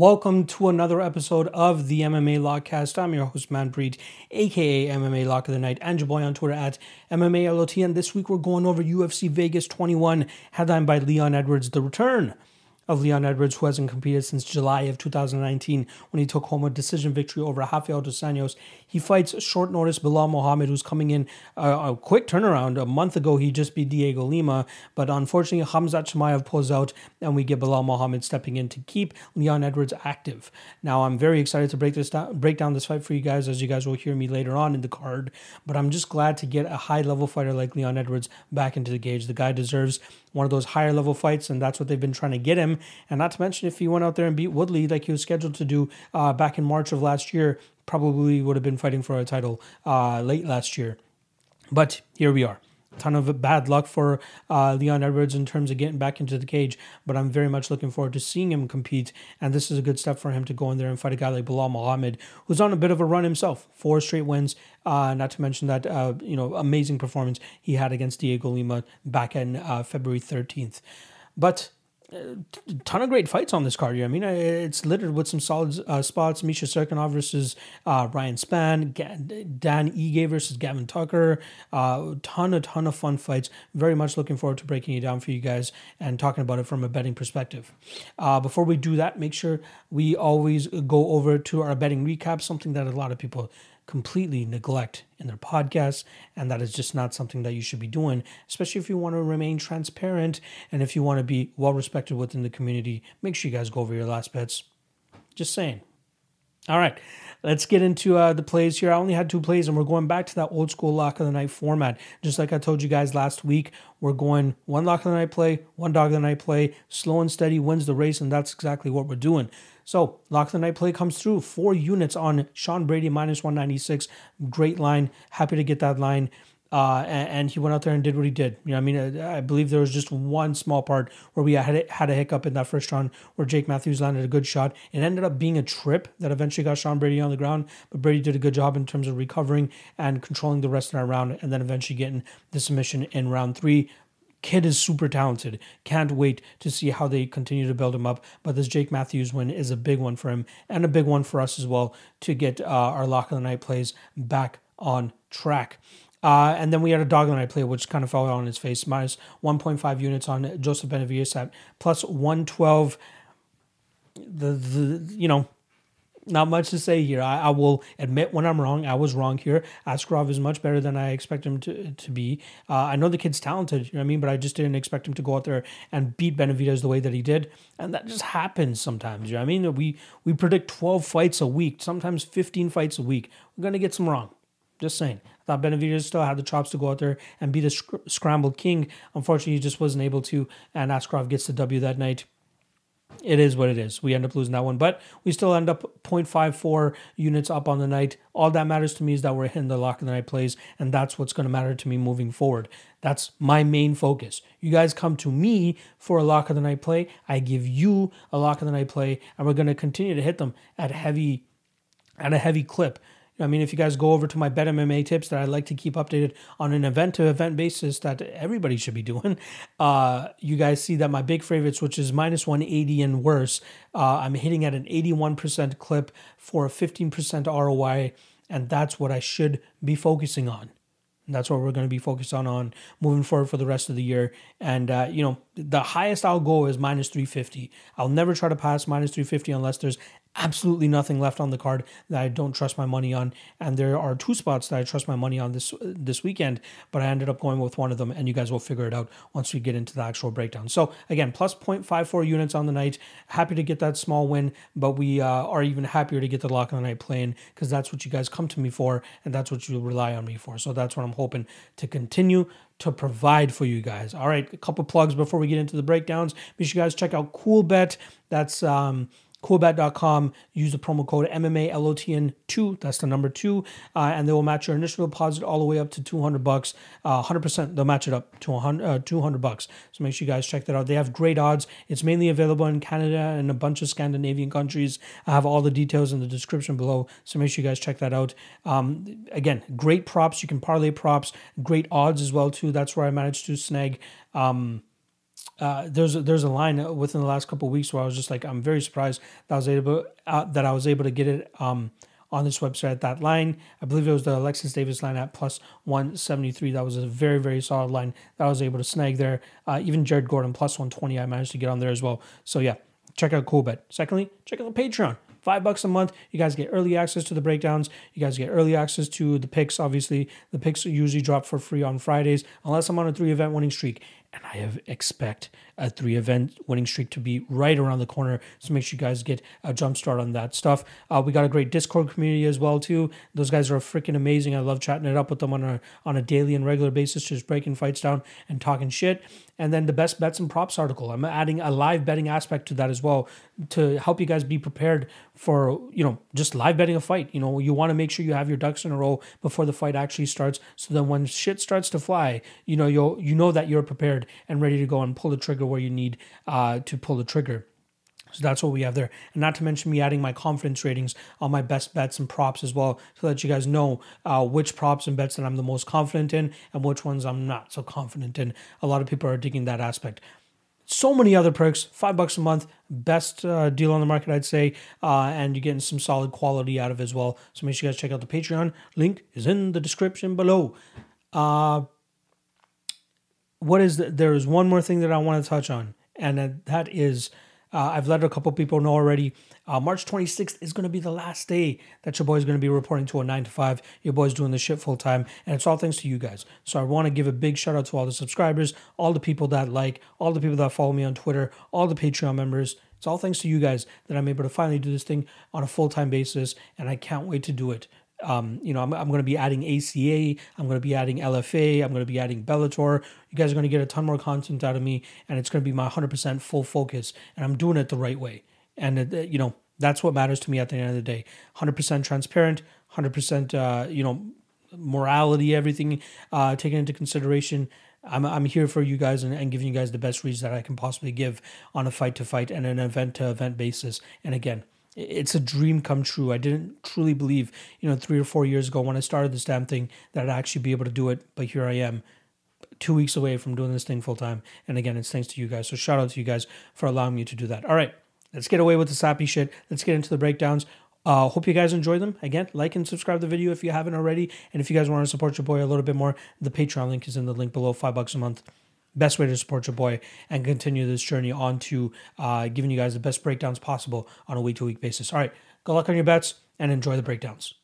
Welcome to another episode of the MMA Lockcast. I'm your host, Manpreet, aka MMA Lock of the Night, and your boy on Twitter at MMALOT. And this week we're going over UFC Vegas 21, headlined by Leon Edwards, the return of Leon Edwards, who hasn't competed since July of 2019 when he took home a decision victory over Rafael dos Anjos. He fights short notice Belal Muhammad, who's coming in a quick turnaround. A month ago, he just beat Dhiego Lima, but unfortunately, Khamzat Chimaev pulls out, and we get Belal Muhammad stepping in to keep Leon Edwards active. Now, I'm very excited to break this down, break down this fight for you guys, as you guys will hear me later on in the card. But I'm just glad to get a high level fighter like Leon Edwards back into the cage. The guy deserves one of those higher level fights, and that's what they've been trying to get him. And not to mention, if he went out there and beat Woodley like he was scheduled to do uh, back in March of last year, probably would have been fighting for a title uh, late last year. But here we are ton of bad luck for uh, Leon Edwards in terms of getting back into the cage, but I'm very much looking forward to seeing him compete. And this is a good step for him to go in there and fight a guy like Belal Muhammad, who's on a bit of a run himself. Four straight wins, uh, not to mention that uh, you know amazing performance he had against Dhiego Lima back in uh, February 13th. But a ton of great fights on this card here. I mean, it's littered with some solid uh, spots. Misha Cirkunov versus uh, Ryan Spann, Dan Ige versus Gavin Tucker. Uh, ton, a ton of fun fights. Very much looking forward to breaking it down for you guys and talking about it from a betting perspective. Uh, before we do that, make sure we always go over to our betting recap, something that a lot of people completely neglect in their podcasts. And that is just not something that you should be doing, especially if you want to remain transparent and if you want to be well respected within the community. Make sure you guys go over your last bets. Just saying. All right, let's get into uh, the plays here. I only had two plays, and we're going back to that old school lock of the night format. Just like I told you guys last week, we're going one lock of the night play, one dog of the night play, slow and steady wins the race, and that's exactly what we're doing. So, lock the night play comes through. Four units on Sean Brady minus 196. Great line. Happy to get that line. Uh, and, and, he went out there and did what he did. You know, I mean, I, I, believe there was just one small part where we had had a hiccup in that first round where Jake Matthews landed a good shot. It ended up being a trip that eventually got Sean Brady on the ground, but Brady did a good job in terms of recovering and controlling the rest of that round, and then eventually getting the submission in round three. Kid is super talented. Can't wait to see how they continue to build him up. But this Jake Matthews win is a big one for him and a big one for us as well to get uh, our lock of the night plays back on track. Uh, and then we had a dog the night play, which kind of fell on his face, minus 1.5 units on Joseph Benavidez at plus 112. The, the you know, not much to say here. I, I, will admit when I'm wrong. I was wrong here. Askarov is much better than I expect him to, to be. Uh, I know the kid's talented, you know what I mean? But I just didn't expect him to go out there and beat Benavidez the way that he did. And that just happens sometimes, you know what I mean? We, we predict 12 fights a week, sometimes 15 fights a week. We're going to get some wrong. Just saying. I thought Benavidez still had the chops to go out there and beat a sc- scrambled king. Unfortunately, he just wasn't able to. And Askarov gets the W that night it is what it is. We end up losing that one, but we still end up 0.54 units up on the night. All that matters to me is that we're hitting the lock of the night plays, and that's what's going to matter to me moving forward. That's my main focus. You guys come to me for a lock of the night play. I give you a lock of the night play, and we're going to continue to hit them at heavy, at a heavy clip. I mean, if you guys go over to my Bet MMA tips that I like to keep updated on an event to event basis that everybody should be doing, uh, you guys see that my big favorites, which is minus 180 and worse, uh, I'm hitting at an 81% clip for a 15% ROI, and that's what I should be focusing on. And that's what we're going to be focused on on moving forward for the rest of the year. And uh, you know, the highest I'll go is minus 350. I'll never try to pass minus 350 unless there's absolutely nothing left on the card that I don't trust my money on. And there are two spots that I trust my money on this this weekend, but I ended up going with one of them, and you guys will figure it out once we get into the actual breakdown. So again, plus 0.54 units on the night. Happy to get that small win, but we uh, are even happier to get the lock on the night playing because that's what you guys come to me for, and that's what you rely on me for. So that's what I'm hoping to continue to provide for you guys. All right, a couple plugs before we get into the breakdowns. Make sure you guys check out Cool Bet. That's um, coolbet.com. Use the promo code MMALOTN2. That's the number two. Uh, and they will match your initial deposit all the way up to 200 bucks. Uh, 100%, they'll match it up to 100, uh, 200 bucks. So make sure you guys check that out. They have great odds. It's mainly available in Canada and a bunch of Scandinavian countries. I have all the details in the description below. So make sure you guys check that out. Um, again, great props. You can parlay props. Great odds as well, too. That's where I managed to snag. Um, uh, there's a, there's a line within the last couple weeks where I was just like I'm very surprised that I was able uh, that I was able to get it um, on this website at that line. I believe it was the Alexis Davis line at plus 173. That was a very very solid line that I was able to snag there. Uh, even Jared Gordon plus 120 I managed to get on there as well. So yeah, check out Coolbet. Secondly, check out the Patreon five bucks a month. You guys get early access to the breakdowns. You guys get early access to the picks. Obviously, the picks usually drop for free on Fridays, unless I'm on a three event winning streak and I have expect a three event winning streak to be right around the corner. So make sure you guys get a jump start on that stuff. Uh, we got a great Discord community as well too. Those guys are freaking amazing. I love chatting it up with them on a on a daily and regular basis, just breaking fights down and talking shit. And then the best bets and props article. I'm adding a live betting aspect to that as well to help you guys be prepared for you know just live betting a fight. You know you want to make sure you have your ducks in a row before the fight actually starts, so then when shit starts to fly, you know you'll you know that you're prepared prepared and ready to go and pull the trigger where you need uh, to pull the trigger. So that's what we have there. And not to mention me adding my confidence ratings on my best bets and props as well, so that you guys know uh, which props and bets that I'm the most confident in and which ones I'm not so confident in. A lot of people are digging that aspect. So many other perks, five bucks a month, best uh, deal on the market, I'd say, uh, and you're getting some solid quality out of as well. So make sure you guys check out the Patreon. Link is in the description below. What is the, there is one more thing that I want to touch on, and that is uh, I've let a couple people know already. Uh, March 26th is going to be the last day that your boy is going to be reporting to a nine to five. Your boy's doing this shit full time, and it's all thanks to you guys. So I want to give a big shout out to all the subscribers, all the people that like, all the people that follow me on Twitter, all the Patreon members. It's all thanks to you guys that I'm able to finally do this thing on a full time basis, and I can't wait to do it. Um, you know, I'm, I'm going to be adding ACA, I'm going to be adding LFA, I'm going to be adding Bellator. You guys are going to get a ton more content out of me, and it's going to be my 100% full focus, and I'm doing it the right way. And, uh, you know, that's what matters to me at the end of the day 100% transparent, 100%, uh, you know, morality, everything uh, taken into consideration. I'm, I'm here for you guys and, and giving you guys the best reads that I can possibly give on a fight to fight and an event to event basis. And again, it's a dream come true. I didn't truly believe, you know, three or four years ago when I started this damn thing that I'd actually be able to do it. But here I am, two weeks away from doing this thing full time. And again, it's thanks to you guys. So shout out to you guys for allowing me to do that. All right, let's get away with the sappy shit. Let's get into the breakdowns. Uh, hope you guys enjoy them. Again, like and subscribe the video if you haven't already. And if you guys want to support your boy a little bit more, the Patreon link is in the link below. Five bucks a month best way to support your boy and continue this journey on to uh, giving you guys the best breakdowns possible on a week to week basis. All right, good luck on your bets and enjoy the breakdowns.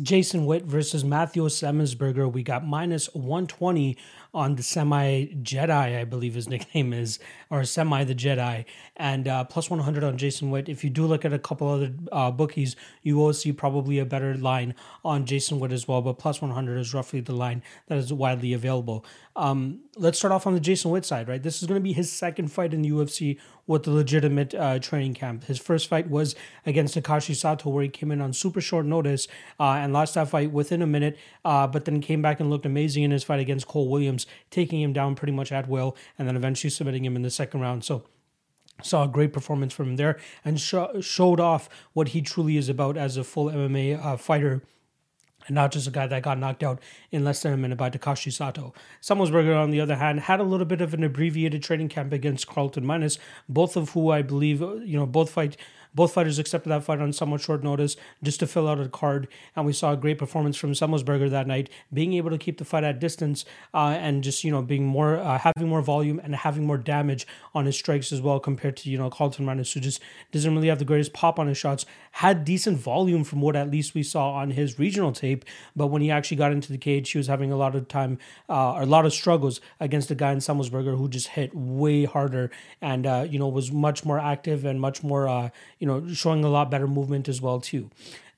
Jason Witt versus Matthew Semelsberger. We got minus 120 on the Semi Jedi, I believe his nickname is, or Semi the Jedi, and uh, plus 100 on Jason Witt. If you do look at a couple other uh, bookies, you will see probably a better line on Jason Witt as well, but plus 100 is roughly the line that is widely available. Um, let's start off on the Jason Witt side, right? This is going to be his second fight in the UFC with the legitimate uh, training camp. His first fight was against Takashi Sato, where he came in on super short notice uh, and lost that fight within a minute, uh, but then came back and looked amazing in his fight against Cole Williams, taking him down pretty much at will, and then eventually submitting him in the second round. So saw a great performance from him there and sh- showed off what he truly is about as a full MMA uh, fighter and not just a guy that got knocked out in less than a minute by Takashi Sato. Semelsberger, on the other hand, had a little bit of an abbreviated training camp against Carlton Minus, both of who I believe, you know, both fight both fighters accepted that fight on somewhat short notice just to fill out a card, and we saw a great performance from Semelsberger that night, being able to keep the fight at distance uh, and just you know being more uh, having more volume and having more damage on his strikes as well compared to you know Carlton Minus who just doesn't really have the greatest pop on his shots. Had decent volume from what at least we saw on his regional tape, but when he actually got into the cage, he was having a lot of time uh, a lot of struggles against a guy in Semelsberger who just hit way harder and uh, you know was much more active and much more uh, you know, showing a lot better movement as well too.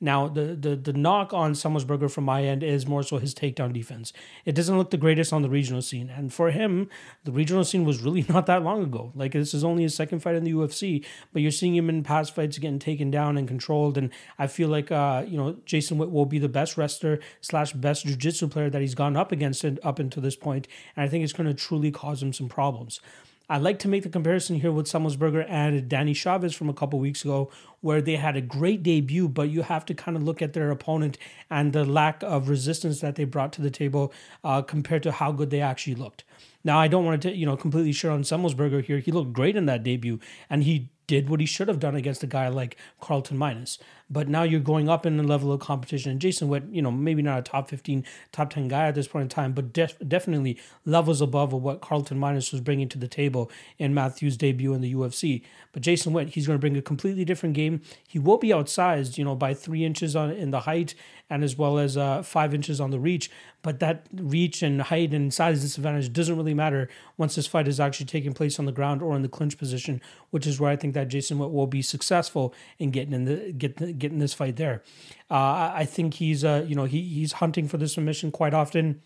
Now, the the the knock on Semelsberger from my end is more so his takedown defense. It doesn't look the greatest on the regional scene, and for him, the regional scene was really not that long ago. Like this is only his second fight in the UFC, but you're seeing him in past fights getting taken down and controlled. And I feel like uh, you know Jason Witt will be the best wrestler slash best jiu-jitsu player that he's gone up against up until this point, and I think it's going to truly cause him some problems. I like to make the comparison here with Semelsberger and Danny Chavez from a couple weeks ago, where they had a great debut, but you have to kind of look at their opponent and the lack of resistance that they brought to the table uh, compared to how good they actually looked. Now, I don't want to, you know, completely shit on Semelsberger here. He looked great in that debut, and he did what he should have done against a guy like Carlton Minus. But now you're going up in the level of competition. And Jason Witt, you know, maybe not a top 15, top 10 guy at this point in time, but def- definitely levels above of what Carlton Minus was bringing to the table in Matthew's debut in the UFC. But Jason Witt, he's going to bring a completely different game. He will be outsized, you know, by three inches on in the height and as well as uh, five inches on the reach. But that reach and height and size disadvantage doesn't really matter once this fight is actually taking place on the ground or in the clinch position, which is where I think that Jason Witt will be successful in getting in the get getting this fight there. Uh, I think he's uh, you know he he's hunting for the submission quite often.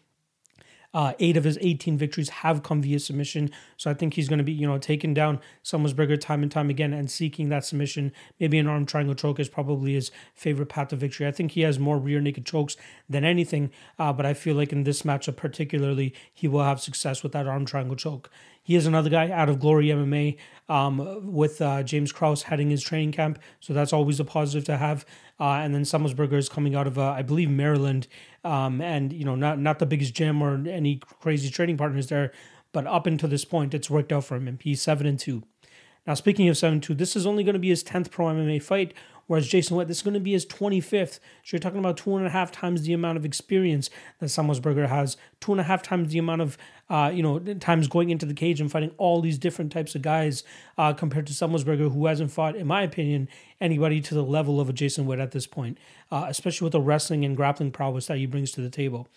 Uh, eight of his 18 victories have come via submission. So I think he's going to be, you know, taking down Semelsberger time and time again and seeking that submission. Maybe an arm triangle choke is probably his favorite path to victory. I think he has more rear naked chokes than anything, uh, but I feel like in this matchup particularly, he will have success with that arm triangle choke. He is another guy out of Glory MMA um, with uh, James Krause heading his training camp. So that's always a positive to have. Uh, and then Semelsberger is coming out of, uh, I believe, Maryland. Um, and, you know, not, not the biggest gym or any crazy training partners there. But up until this point, it's worked out for him. And He's 7 and 2. Now, speaking of 7 2, this is only going to be his 10th pro MMA fight, Whereas Jason Witt, this is going to be his 25th. So you're talking about two and a half times the amount of experience that Semelsberger has, two and a half times the amount of, uh, you know, times going into the cage and fighting all these different types of guys uh, compared to Semelsberger, who hasn't fought, in my opinion, anybody to the level of a Jason Witt at this point, uh, especially with the wrestling and grappling prowess that he brings to the table.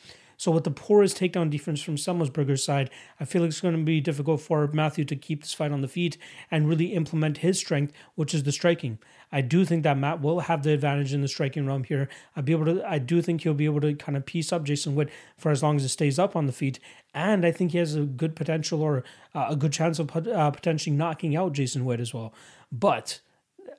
So with the poorest takedown defense from Semelsberger's side, I feel like it's going to be difficult for Matthew to keep this fight on the feet and really implement his strength, which is the striking. I do think that Matt will have the advantage in the striking realm here. I'll be able to. I do think he'll be able to kind of piece up Jason Witt for as long as it stays up on the feet, and I think he has a good potential or uh, a good chance of uh, potentially knocking out Jason Witt as well. But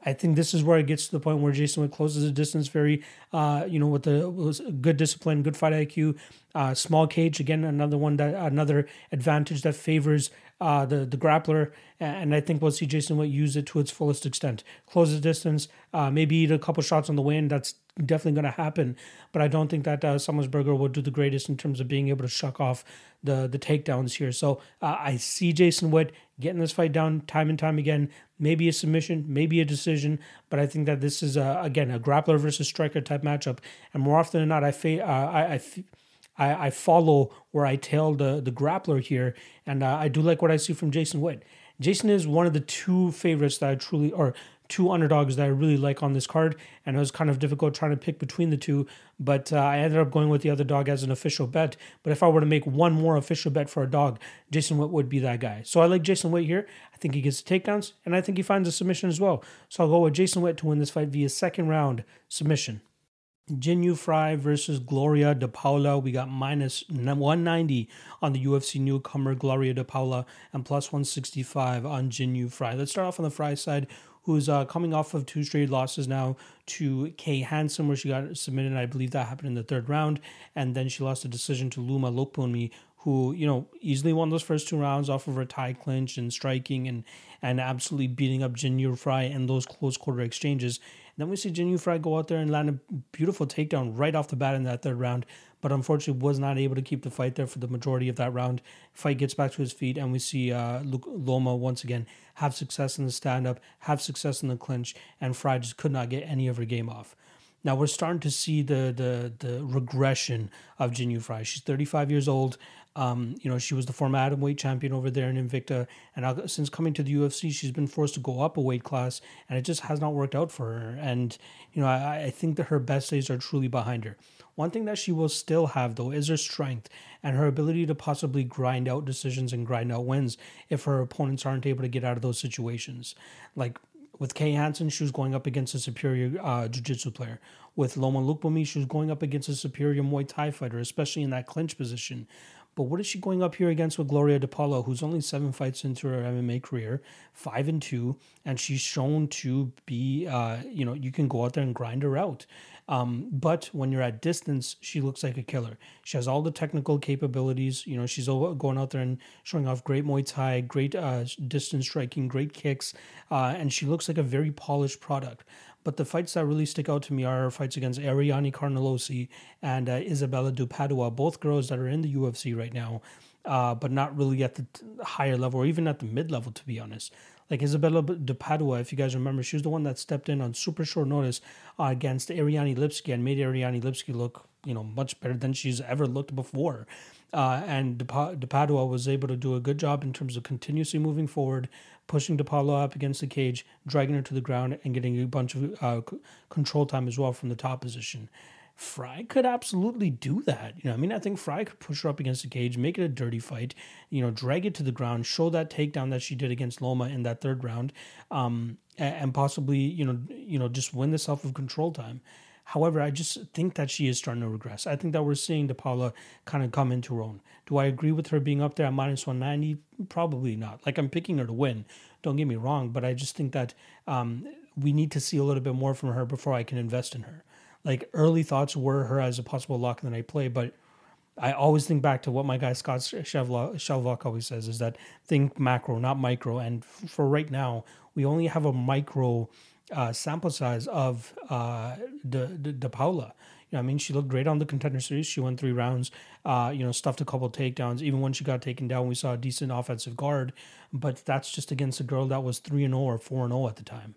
I think this is where it gets to the point where Jason Witt closes the distance very, uh, you know, with the good discipline, good fight IQ, uh, small cage. Again, another one that another advantage that favors uh, the the grappler, and I think we'll see Jason Witt use it to its fullest extent. Close the distance, uh, maybe eat a couple shots on the way, and that's definitely going to happen. But I don't think that uh, Semelsberger will do the greatest in terms of being able to shuck off the the takedowns here. So uh, I see Jason Witt getting this fight down time and time again. Maybe a submission, maybe a decision, but I think that this is a, again a grappler versus striker type matchup. And more often than not, I fa- uh, I, I I, I follow where I tail the the grappler here, and uh, I do like what I see from Jason Witt. Jason is one of the two favorites that I truly, or two underdogs that I really like on this card, and it was kind of difficult trying to pick between the two. But uh, I ended up going with the other dog as an official bet. But if I were to make one more official bet for a dog, Jason Witt would be that guy. So I like Jason Witt here. I think he gets the takedowns, and I think he finds a submission as well. So I'll go with Jason Witt to win this fight via second round submission. Jinh Frey versus Gloria De Paula. We got minus 190 on the UFC newcomer Gloria De Paula and plus 165 on Jinh Frey. Let's start off on the Frey side, who's uh, coming off of two straight losses now to Kay Hansen, where she got submitted. I believe that happened in the third round. And then she lost a decision to Loma Lookboonmee, who, you know, easily won those first two rounds off of her tie clinch and striking and, and absolutely beating up Jinh Yu Frey in those close quarter exchanges. Then we see Jinh Yu Frey go out there and land a beautiful takedown right off the bat in that third round, but unfortunately was not able to keep the fight there for the majority of that round. Fight gets back to his feet, and we see uh, Luke Loma once again have success in the stand up, have success in the clinch, and Frey just could not get any of her game off. Now we're starting to see the the the regression of Jinh Frey. She's 35 years old. Um, you know, she was the former atomweight champion over there in Invicta, and since coming to the UFC, she's been forced to go up a weight class, and it just has not worked out for her. And you know, I, I think that her best days are truly behind her. One thing that she will still have though is her strength and her ability to possibly grind out decisions and grind out wins if her opponents aren't able to get out of those situations. Like with Kay Hansen, she was going up against a superior uh, jiu-jitsu player. With Loma Lookboonmee, she was going up against a superior Muay Thai fighter, especially in that clinch position. But what is she going up here against with Gloria De Paula, who's only seven fights into her MMA career, five and two, and she's shown to be, uh, you know, you can go out there and grind her out. Um, but when you're at distance, she looks like a killer. She has all the technical capabilities. You know, she's going out there and showing off great Muay Thai, great uh, distance striking, great kicks, uh, and she looks like a very polished product. But the fights that really stick out to me are fights against Ariane Carnelossi and uh, Isabella de Padua, both girls that are in the UFC right now. uh, but not really at the higher level or even at the mid level, to be honest. Like Isabella de Padua, if you guys remember, she was the one that stepped in on super short notice uh, against Ariane Lipski and made Ariane Lipski look, you know, much better than she's ever looked before. Uh, and De, de Padua was able to do a good job in terms of continuously moving forward, pushing DePaula up against the cage, dragging her to the ground, and getting a bunch of uh, c- control time as well from the top position. Frey could absolutely do that. You know, I mean, I think Frey could push her up against the cage, make it a dirty fight, you know, drag it to the ground, show that takedown that she did against Loma in that third round, um, and possibly, you know, you know, just win the self of control time. However, I just think that she is starting to regress. I think that we're seeing DePaula kind of come into her own. Do I agree with her being up there at minus 190? Probably not. Like, I'm picking her to win. Don't get me wrong, but I just think that um, we need to see a little bit more from her before I can invest in her. Like, early thoughts were her as a possible lock in the night play, but I always think back to what my guy Scott Shelvok always says is that think macro, not micro. And for right now, we only have a micro uh, sample size of uh, De, Paula. You know, I mean, she looked great on the contender series. She won three rounds. Uh, you know, stuffed a couple takedowns. Even when she got taken down, we saw a decent offensive guard. But that's just against a girl that was three and zero or four and zero at the time.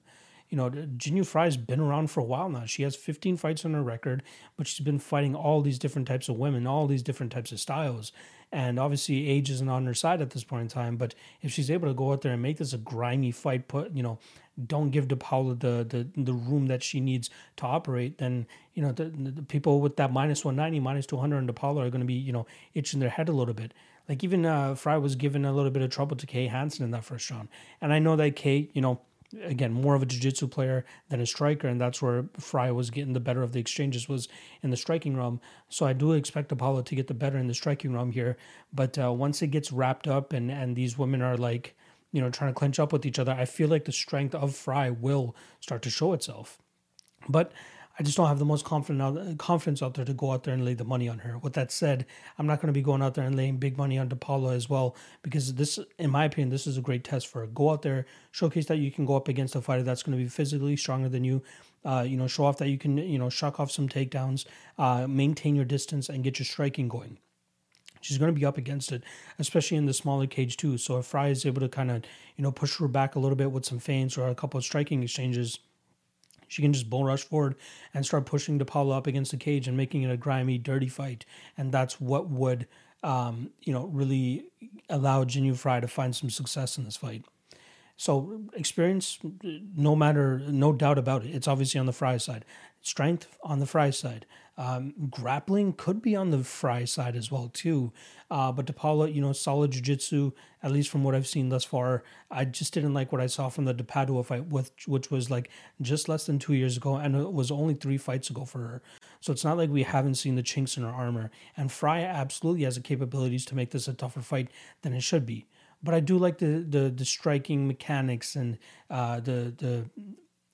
You know, Jinh Yu Frey's been around for a while now. She has 15 fights on her record, but she's been fighting all these different types of women, all these different types of styles. And obviously, age isn't on her side at this point in time. But if she's able to go out there and make this a grimy fight, put you know, don't give DePaula the the the room that she needs to operate, then you know the, the people with that minus 190, minus 200 and DePaula are going to be you know itching their head a little bit. Like even uh, Frey was given a little bit of trouble to Kay Hansen in that first round, and I know that Kay, you know again more of a jiu-jitsu player than a striker and that's where Frey was getting the better of the exchanges was in the striking realm. So I do expect DePaula to get the better in the striking realm here. But uh, once it gets wrapped up and and these women are like you know trying to clinch up with each other I feel like the strength of Frey will start to show itself. But I just don't have the most confident confidence out there to go out there and lay the money on her. With that said, I'm not going to be going out there and laying big money on DePaula as well because this, in my opinion, this is a great test for her. Go out there, showcase that you can go up against a fighter that's going to be physically stronger than you. Uh, you know, show off that you can, you know, shock off some takedowns, uh, maintain your distance, and get your striking going she's going to be up against it, especially in the smaller cage too. So if Frey is able to kind of, you know, push her back a little bit with some feints or a couple of striking exchanges, she can just bull rush forward and start pushing DePaula up against the cage and making it a grimy, dirty fight. And that's what would, um, you know, really allow Jinh Frey to find some success in this fight. So experience, no matter, no doubt about it. It's obviously on the Frey side. Strength on the Frey side. Um, grappling could be on the Frey side as well too. Uh, but DePaula, you know, solid jiu-jitsu, at least from what I've seen thus far. I just didn't like what I saw from the De Padua fight, which was like just less than two years ago, and it was only three fights ago for her. So it's not like we haven't seen the chinks in her armor. And Frey absolutely has the capabilities to make this a tougher fight than it should be but I do like the the, the striking mechanics and uh, the the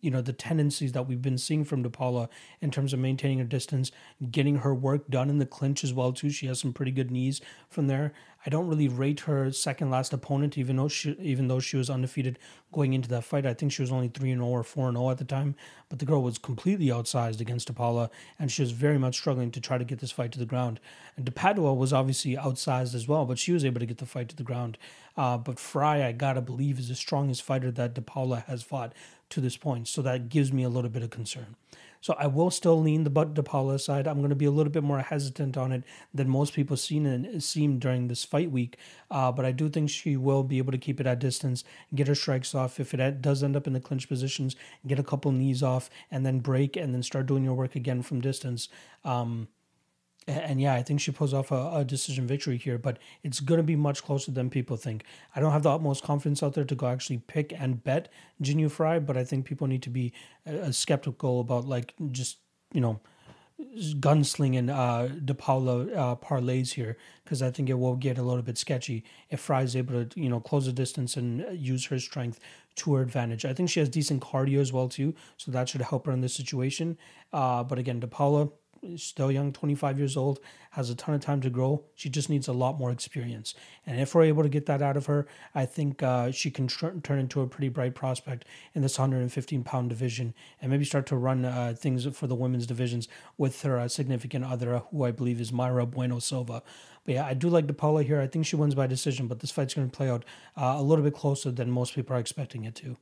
you know the tendencies that we've been seeing from DePaula in terms of maintaining her distance, getting her work done in the clinch as well too. She has some pretty good knees from there. I don't really rate her second last opponent, even though she even though she was undefeated going into that fight. I think she was only three and zero or four and zero at the time, but the girl was completely outsized against DePaula, and she was very much struggling to try to get this fight to the ground. And DePadua was obviously outsized as well, but she was able to get the fight to the ground. Uh, but Frey, I gotta believe, is the strongest fighter that DePaula has fought to this point. So that gives me a little bit of concern. So I will still lean the De Paula side. I'm going to be a little bit more hesitant on it than most people seen and seem during this fight week. Uh, but I do think she will be able to keep it at distance, get her strikes off. If it does end up in the clinch positions, get a couple knees off, and then break, and then start doing your work again from distance. Um, and yeah, I think she pulls off a, a decision victory here, but it's going to be much closer than people think. I don't have the utmost confidence out there to go actually pick and bet Jinh Yu Frey, but I think people need to be uh, skeptical about like just, you know, gunslinging uh, De Paula uh, parlays here because I think it will get a little bit sketchy if Frey is able to you know close the distance and use her strength to her advantage. I think she has decent cardio as well too, so that should help her in this situation. Uh, but again, De Paula still young, 25 years old, has a ton of time to grow. She just needs a lot more experience. And if we're able to get that out of her, I think uh, she can tr- turn into a pretty bright prospect in this 115 pound division and maybe start to run uh, things for the women's divisions with her uh, significant other, who I believe is Mayra Bueno Silva. But yeah, I do like DePaula here. I think she wins by decision, but this fight's going to play out uh, a little bit closer than most people are expecting it to.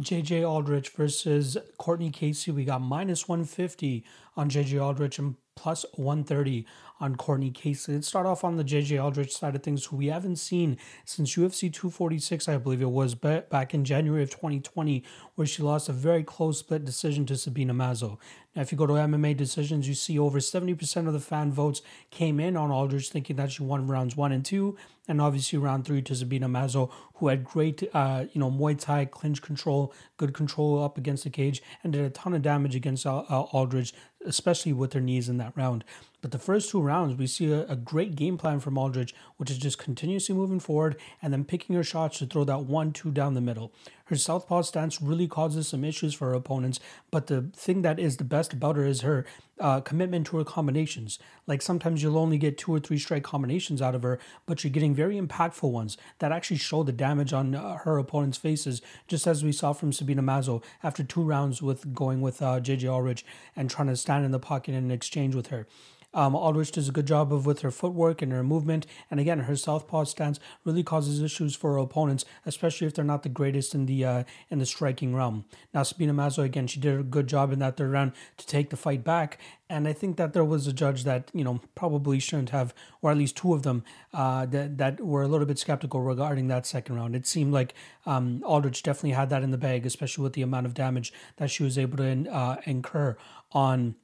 JJ Aldrich versus Cortney Casey. We got minus 150 on JJ Aldrich and plus 130 on Cortney Casey. Let's start off on the JJ Aldrich side of things, who we haven't seen since UFC 246, I believe it was, back in January of 2020, where she lost a very close split decision to Sabina Mazo. Now, if you go to MMA decisions, you see over 70% of the fan votes came in on Aldrich, thinking that she won rounds one and two, and obviously round three to Sabina Mazo, who had great, uh, you know, Muay Thai clinch control, good control up against the cage, and did a ton of damage against uh, Aldrich, especially with their knees in that round. But the first two rounds, we see a, a, great game plan from Aldrich, which is just continuously moving forward and then picking her shots to throw that one, two down the middle. Her southpaw stance really causes some issues for her opponents, but the thing that is the best about her is her uh, commitment to her combinations. Like sometimes you'll only get two or three strike combinations out of her, but you're getting very impactful ones that actually show the damage on uh, her opponent's faces, just as we saw from Sabina Mazo after two rounds with going with uh, JJ Aldrich and trying to stand in the pocket and exchange with her. Um, Aldrich does a good job of with her footwork and her movement, and again, her southpaw stance really causes issues for her opponents, especially if they're not the greatest in the uh, in the striking realm. Now, Sabina Mazo again, she did a good job in that third round to take the fight back, and I think that there was a judge that you know probably shouldn't have, or at least two of them uh, that that were a little bit skeptical regarding that second round. It seemed like um, Aldrich definitely had that in the bag, especially with the amount of damage that she was able to uh, incur on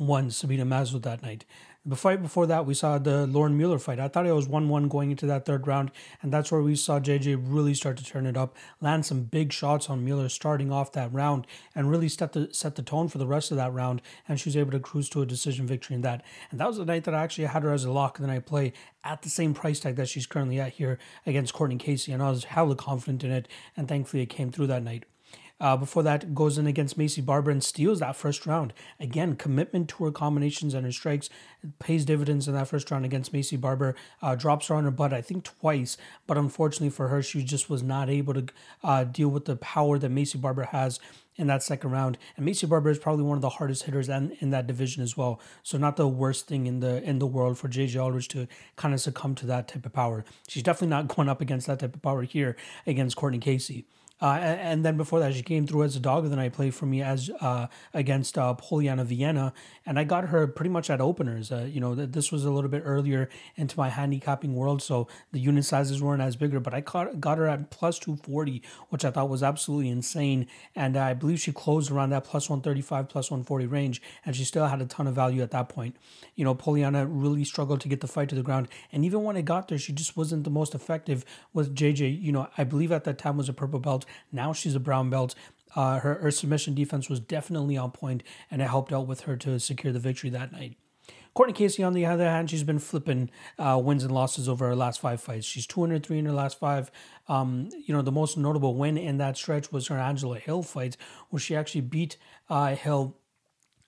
won Sabina Mazo that night. The fight before that, we saw the Lauren Mueller fight. I thought it was 1 1 going into that third round, and that's where we saw JJ really start to turn it up, land some big shots on Mueller starting off that round, and really set the, set the tone for the rest of that round. And she was able to cruise to a decision victory in that. And that was the night that I actually had her as a lock of the night play at the same price tag that she's currently at here against Cortney Casey. And I was hella confident in it, and thankfully it came through that night. Uh, before that, goes in against Maycee Barber and steals that first round. Again, commitment to her combinations and her strikes pays dividends in that first round against Maycee Barber. Uh, drops her on her butt, I think twice, but unfortunately for her, she just was not able to uh, deal with the power that Maycee Barber has in that second round. And Maycee Barber is probably one of the hardest hitters in, in that division as well. So not the worst thing in the in the world for JJ Aldrich to kind of succumb to that type of power. She's definitely not going up against that type of power here against Cortney Casey. Uh, and, and, then before that, she came through as a dog of the night play for me as uh, against uh, Polyana Viana, and I got her pretty much at openers. Uh, you know, th- this was a little bit earlier into my handicapping world, so the unit sizes weren't as bigger. But I caught, got her at plus two forty, which I thought was absolutely insane, and I believe she closed around that plus one thirty five, plus one forty range, and she still had a ton of value at that point. You know, Polyana really struggled to get the fight to the ground, and even when it got there, she just wasn't the most effective with JJ. You know, I believe at that time was a purple belt now she's a brown belt. Uh, her, her submission defense was definitely on point, and it helped out with her to secure the victory that night. Cortney Casey, on the other hand, she's been flipping uh, wins and losses over her last five fights. She's 203 in her last five. Um, you know, the most notable win in that stretch was her Angela Hill fight, where she actually beat uh, Hill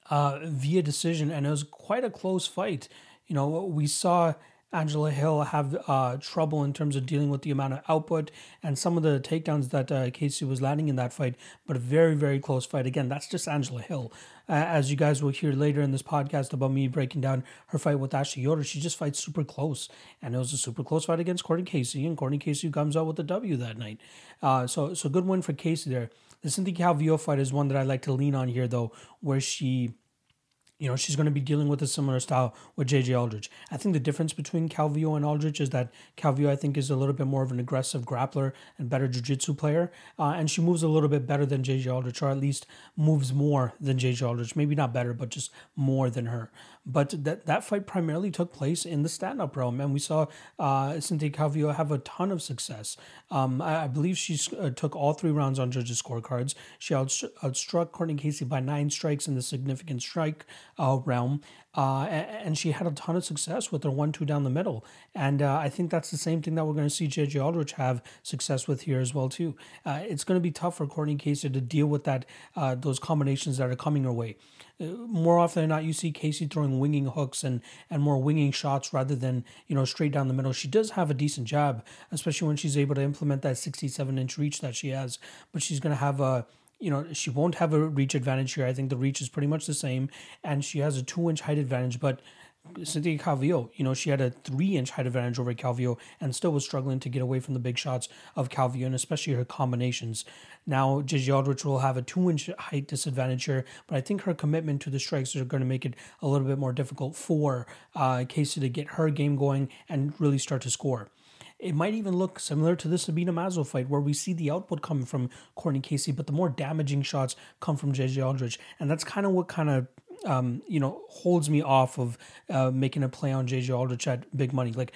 uh, via decision, and it was quite a close fight. You know, we saw Angela Hill have uh, trouble in terms of dealing with the amount of output and some of the takedowns that uh, Casey was landing in that fight, but a very, very close fight. Again, that's just Angela Hill. Uh, as you guys will hear later in this podcast about me breaking down her fight with Ashley Yoder, she just fights super close. And it was a super close fight against Cortney Casey, and Cortney Casey comes out with a W that night. Uh, so, so good win for Casey there. The Cynthia Calvillo fight is one that I like to lean on here, though, where she you know, she's going to be dealing with a similar style with JJ Aldrich. I think the difference between Calvillo and Aldrich is that Calvillo, I think, is a little bit more of an aggressive grappler and better jiu-jitsu player. Uh, and she moves a little bit better than JJ Aldrich, or at least moves more than JJ Aldrich. Maybe not better, but just more than her. But that, that fight primarily took place in the stand-up realm. And we saw uh, Cynthia Calvillo have a ton of success. Um, I, I, believe she uh, took all three rounds on judges' scorecards. She outstruck Cortney Casey by nine strikes in the significant strike uh, realm. Uh, and she had a ton of success with her one-two down the middle, and uh, I think that's the same thing that we're going to see JJ Aldrich have success with here as well too. Uh, it's going to be tough for Cortney Casey to deal with that uh, those combinations that are coming her way. More often than not, you see Casey throwing winging hooks and and more winging shots rather than you know straight down the middle. She does have a decent jab, especially when she's able to implement that 67 inch reach that she has, but she's going to have a you know, she won't have a reach advantage here. I think the reach is pretty much the same, and she has a two inch height advantage. But Cynthia Calvillo, you know, she had a three inch height advantage over Calvillo and still was struggling to get away from the big shots of Calvillo and especially her combinations. Now, Aldrich will have a two inch height disadvantage here, but I think her commitment to the strikes are going to make it a little bit more difficult for uh, Casey to get her game going and really start to score. It might even look similar to the Sabina Mazo fight, where we see the output coming from Cortney Casey, but the more damaging shots come from JJ Aldrich, and that's kind of what kind of um, you know holds me off of uh, making a play on JJ Aldrich at big money. Like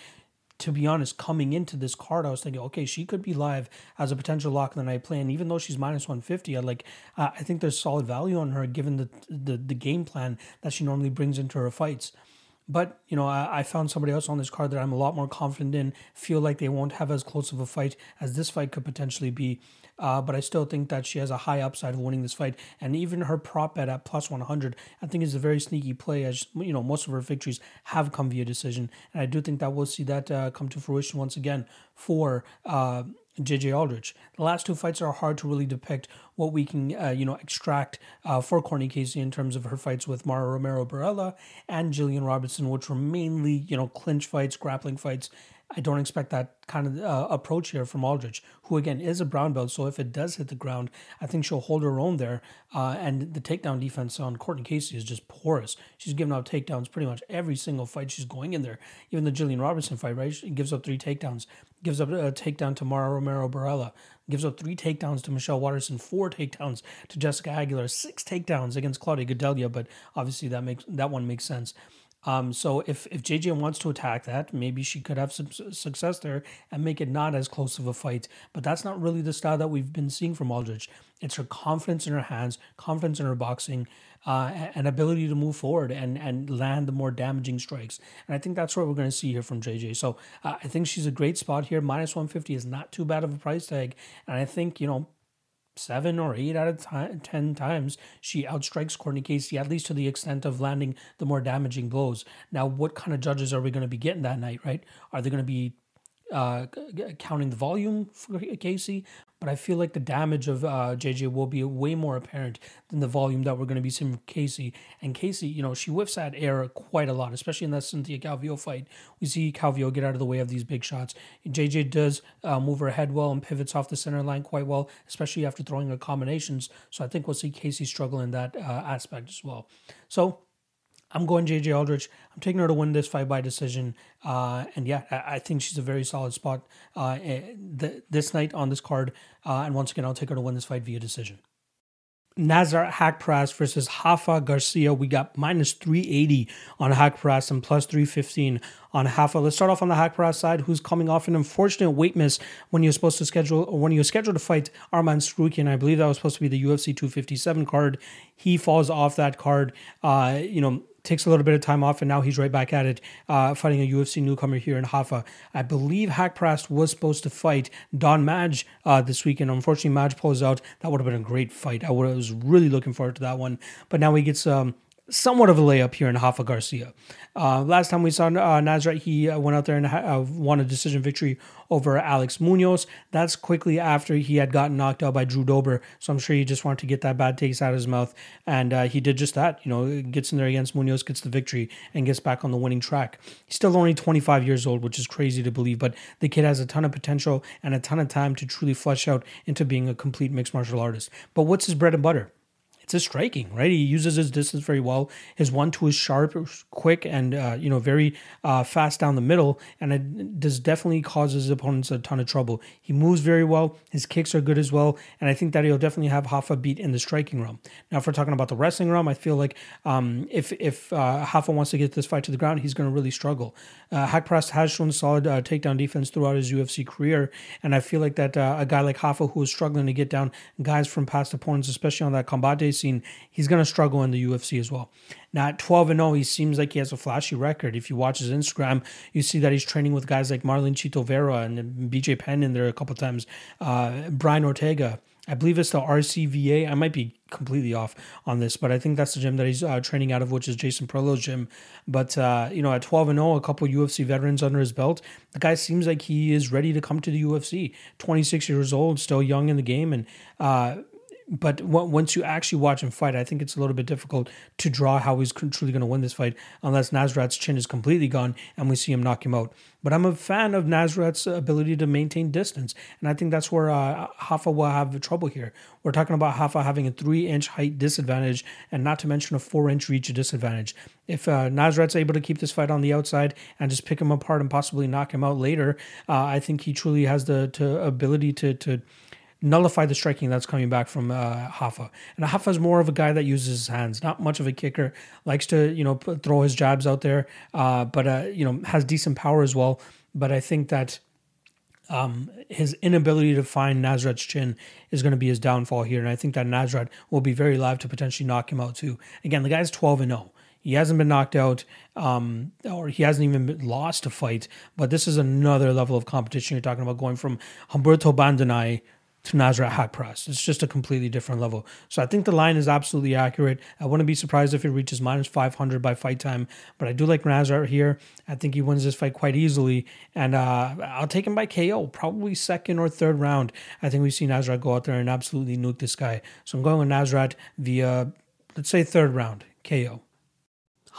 to be honest, coming into this card, I was thinking, okay, she could be live as a potential lock of the night play, and even though she's minus one fifty, I like, uh, I think there's solid value on her given the, the the game plan that she normally brings into her fights. But, you know, I, I, found somebody else on this card that I'm a lot more confident in, feel like they won't have as close of a fight as this fight could potentially be. Uh, but I still think that she has a high upside of winning this fight. And even her prop bet at plus 100, I think is a very sneaky play as, you know, most of her victories have come via decision. And I do think that we'll see that uh, come to fruition once again for uh, JJ Aldrich. The last two fights are hard to really depict what we can, uh, you know, extract uh, for Cortney Casey in terms of her fights with Mara Romero Borella and Jillian Robertson, which were mainly, you know, clinch fights, grappling fights, I don't expect that kind of uh, approach here from Aldrich, who again is a brown belt. So if it does hit the ground, I think she'll hold her own there. Uh, and the takedown defense on Cortney Casey is just porous. She's giving out takedowns pretty much every single fight she's going in there. Even the Jillian Robertson fight, right? She gives up three takedowns, gives up a takedown to Mara Romero Borella, gives up three takedowns to Michelle Waterson, four takedowns to Jessica Aguilar, six takedowns against Claudia Gadelha. But obviously that makes that one makes sense. Um, so if if JJ wants to attack that, maybe she could have some success there and make it not as close of a fight. But that's not really the style that we've been seeing from Aldrich. It's her confidence in her hands, confidence in her boxing, uh, and ability to move forward and and land the more damaging strikes. And I think that's what we're going to see here from JJ. So uh, I think she's a great spot here. Minus one fifty is not too bad of a price tag, and I think you know seven or eight out of t- ten times she outstrikes Cortney Casey, at least to the extent of landing the more damaging blows. Now, what kind of judges are we going to be getting that night, right? Are they going to be uh, counting the volume for Casey, but I feel like the damage of uh, JJ will be way more apparent than the volume that we're going to be seeing from Casey. And Casey, you know, she whiffs at air quite a lot, especially in that Cynthia Calvillo fight. We see Calvillo get out of the way of these big shots. JJ does uh, move her head well and pivots off the center line quite well, especially after throwing her combinations. So I think we'll see Casey struggle in that uh, aspect as well. So I'm going JJ Aldrich. I'm taking her to win this fight by decision. Uh, and yeah, I, think she's a very solid spot uh, eh, th- this night on this card. Uh, and once again, I'll take her to win this fight via decision. Nasrat Haqparast versus Rafa Garcia. We got minus 380 on Haqparast and plus 315 on Rafa. Let's start off on the Haqparast side, who's coming off an unfortunate weight miss when he was supposed to schedule, or when he was scheduled to fight Arman Tsarukyan. I believe that was supposed to be the UFC 257 card. He falls off that card. Uh, you know, takes a little bit of time off, and now he's right back at it, uh, fighting a UFC newcomer here in Rafa. I believe Haqparast was supposed to fight Don Madge uh, this weekend. Unfortunately, Madge pulls out. That would have been a great fight. I was really looking forward to that one. But now he gets um, somewhat of a layup here in Rafa Garcia. Uh, last time we saw uh, he uh, went out there and ha- uh, won a decision victory over Alex Munoz. That's quickly after he had gotten knocked out by Drew Dober. So I'm sure he just wanted to get that bad taste out of his mouth. And uh, he did just that. You know, gets in there against Munoz, gets the victory, and gets back on the winning track. He's still only 25 years old, which is crazy to believe. But the kid has a ton of potential and a ton of time to truly flesh out into being a complete mixed martial artist. But what's his bread and butter? It's his striking, right? He uses his distance very well. His one two is sharp, quick, and uh, you know very uh, fast down the middle, and it does definitely causes his opponents a ton of trouble. He moves very well. His kicks are good as well, and I think that he'll definitely have Rafa beat in the striking realm. Now, if we're talking about the wrestling realm, I feel like um, if if uh, Rafa wants to get this fight to the ground, he's going to really struggle. Uh, Haqparast has shown solid uh, takedown defense throughout his UFC career, and I feel like that uh, a guy like Rafa who is struggling to get down guys from past opponents, especially on that combate facing, he's going to struggle in the UFC as well. Now at 12 and 0, he seems like he has a flashy record. If you watch his Instagram, you see that he's training with guys like Marlon Chito Vera and BJ Penn in there a couple times, uh, Brian Ortega. I believe it's the RVCA. I might be completely off on this, but I think that's the gym that he's uh, training out of, which is Jason Parrillo's gym. But uh, you know, at 12 and 0, a couple UFC veterans under his belt, the guy seems like he is ready to come to the UFC. 26 years old, still young in the game, and uh, but once you actually watch him fight, I think it's a little bit difficult to draw how he's truly going to win this fight unless Nasrat's chin is completely gone and we see him knock him out. But I'm a fan of Nasrat's ability to maintain distance, and I think that's where uh, Rafa will have trouble here. We're talking about Rafa having a three-inch height disadvantage, and not to mention a four-inch reach disadvantage. If uh, Nasrat's able to keep this fight on the outside and just pick him apart and possibly knock him out later, uh, I think he truly has the to ability to to nullify the striking that's coming back from uh, Rafa. And Hafa is more of a guy that uses his hands, not much of a kicker. Likes to you know put, throw his jabs out there, uh, but uh, you know has decent power as well. But I think that um, his inability to find Nasrat's chin is going to be his downfall here, and I think that Nasrat will be very live to potentially knock him out too. Again, the guy's twelve and zero. Oh. He hasn't been knocked out, um, or he hasn't even lost a fight. But this is another level of competition. You're talking about going from Humberto Bandenay to Nasrat Haqparast. It's just a completely different level. So I think the line is absolutely accurate. I wouldn't be surprised if it reaches minus 500 by fight time, but I do like Nasrat here. I think he wins this fight quite easily, and uh, I'll take him by KO, probably second or third round. I think we've seen Nasrat go out there and absolutely nuke this guy. So I'm going with Nasrat via, let's say, third round KO.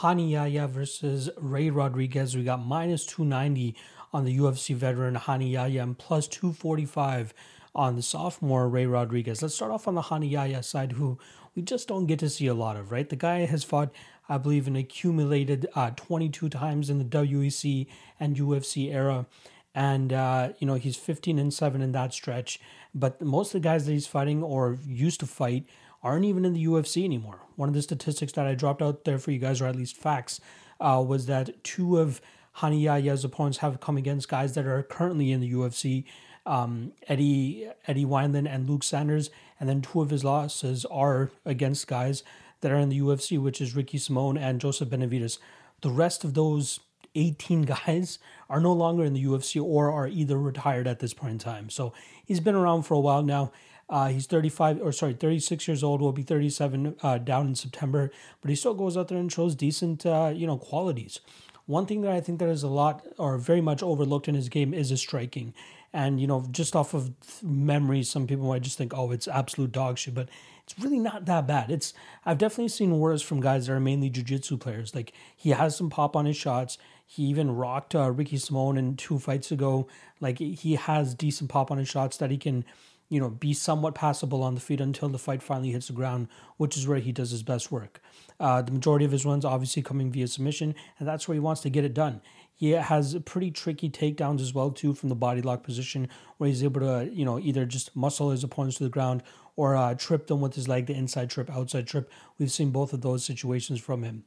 Rani Yahya versus Ray Rodriguez. We got minus 290 on the UFC veteran Rani Yahya and plus 245 on the sophomore Ray Rodriguez. Let's start off on the Rani Yahya side, who we just don't get to see a lot of, right? The guy has fought, I believe, an accumulated uh, 22 times in the WEC and UFC era. And, uh, you know, he's 15 and 7 in that stretch. But most of the guys that he's fighting or used to fight aren't even in the UFC anymore. One of the statistics that I dropped out there for you guys, or at least facts, uh, was that two of Rani Yahya's opponents have come against guys that are currently in the UFC um, Eddie Eddie Wineland and Luke Sanders, and then two of his losses are against guys that are in the UFC, which is Ricky Simon and Joseph Benavidez. The rest of those 18 guys are no longer in the UFC or are either retired at this point in time. So he's been around for a while now. Uh, he's 35 or sorry, 36 years old. Will be 37 uh, down in September, but he still goes out there and shows decent, uh, you know, qualities. One thing that I think that is a lot or very much overlooked in his game is his striking. And, you know, just off of memory, some people might just think, oh, it's absolute dog shit, but it's really not that bad. It's I've definitely seen worse from guys that are mainly jiu-jitsu players. Like he has some pop on his shots. He even rocked uh, Ricky Simon in two fights ago. Like he has decent pop on his shots that he can, you know, be somewhat passable on the feet until the fight finally hits the ground, which is where he does his best work. Uh, the majority of his runs obviously coming via submission, and that's where he wants to get it done. He has pretty tricky takedowns as well too from the body lock position, where he's able to you know either just muscle his opponents to the ground or uh, trip them with his leg, the inside trip, outside trip. We've seen both of those situations from him.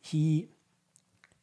He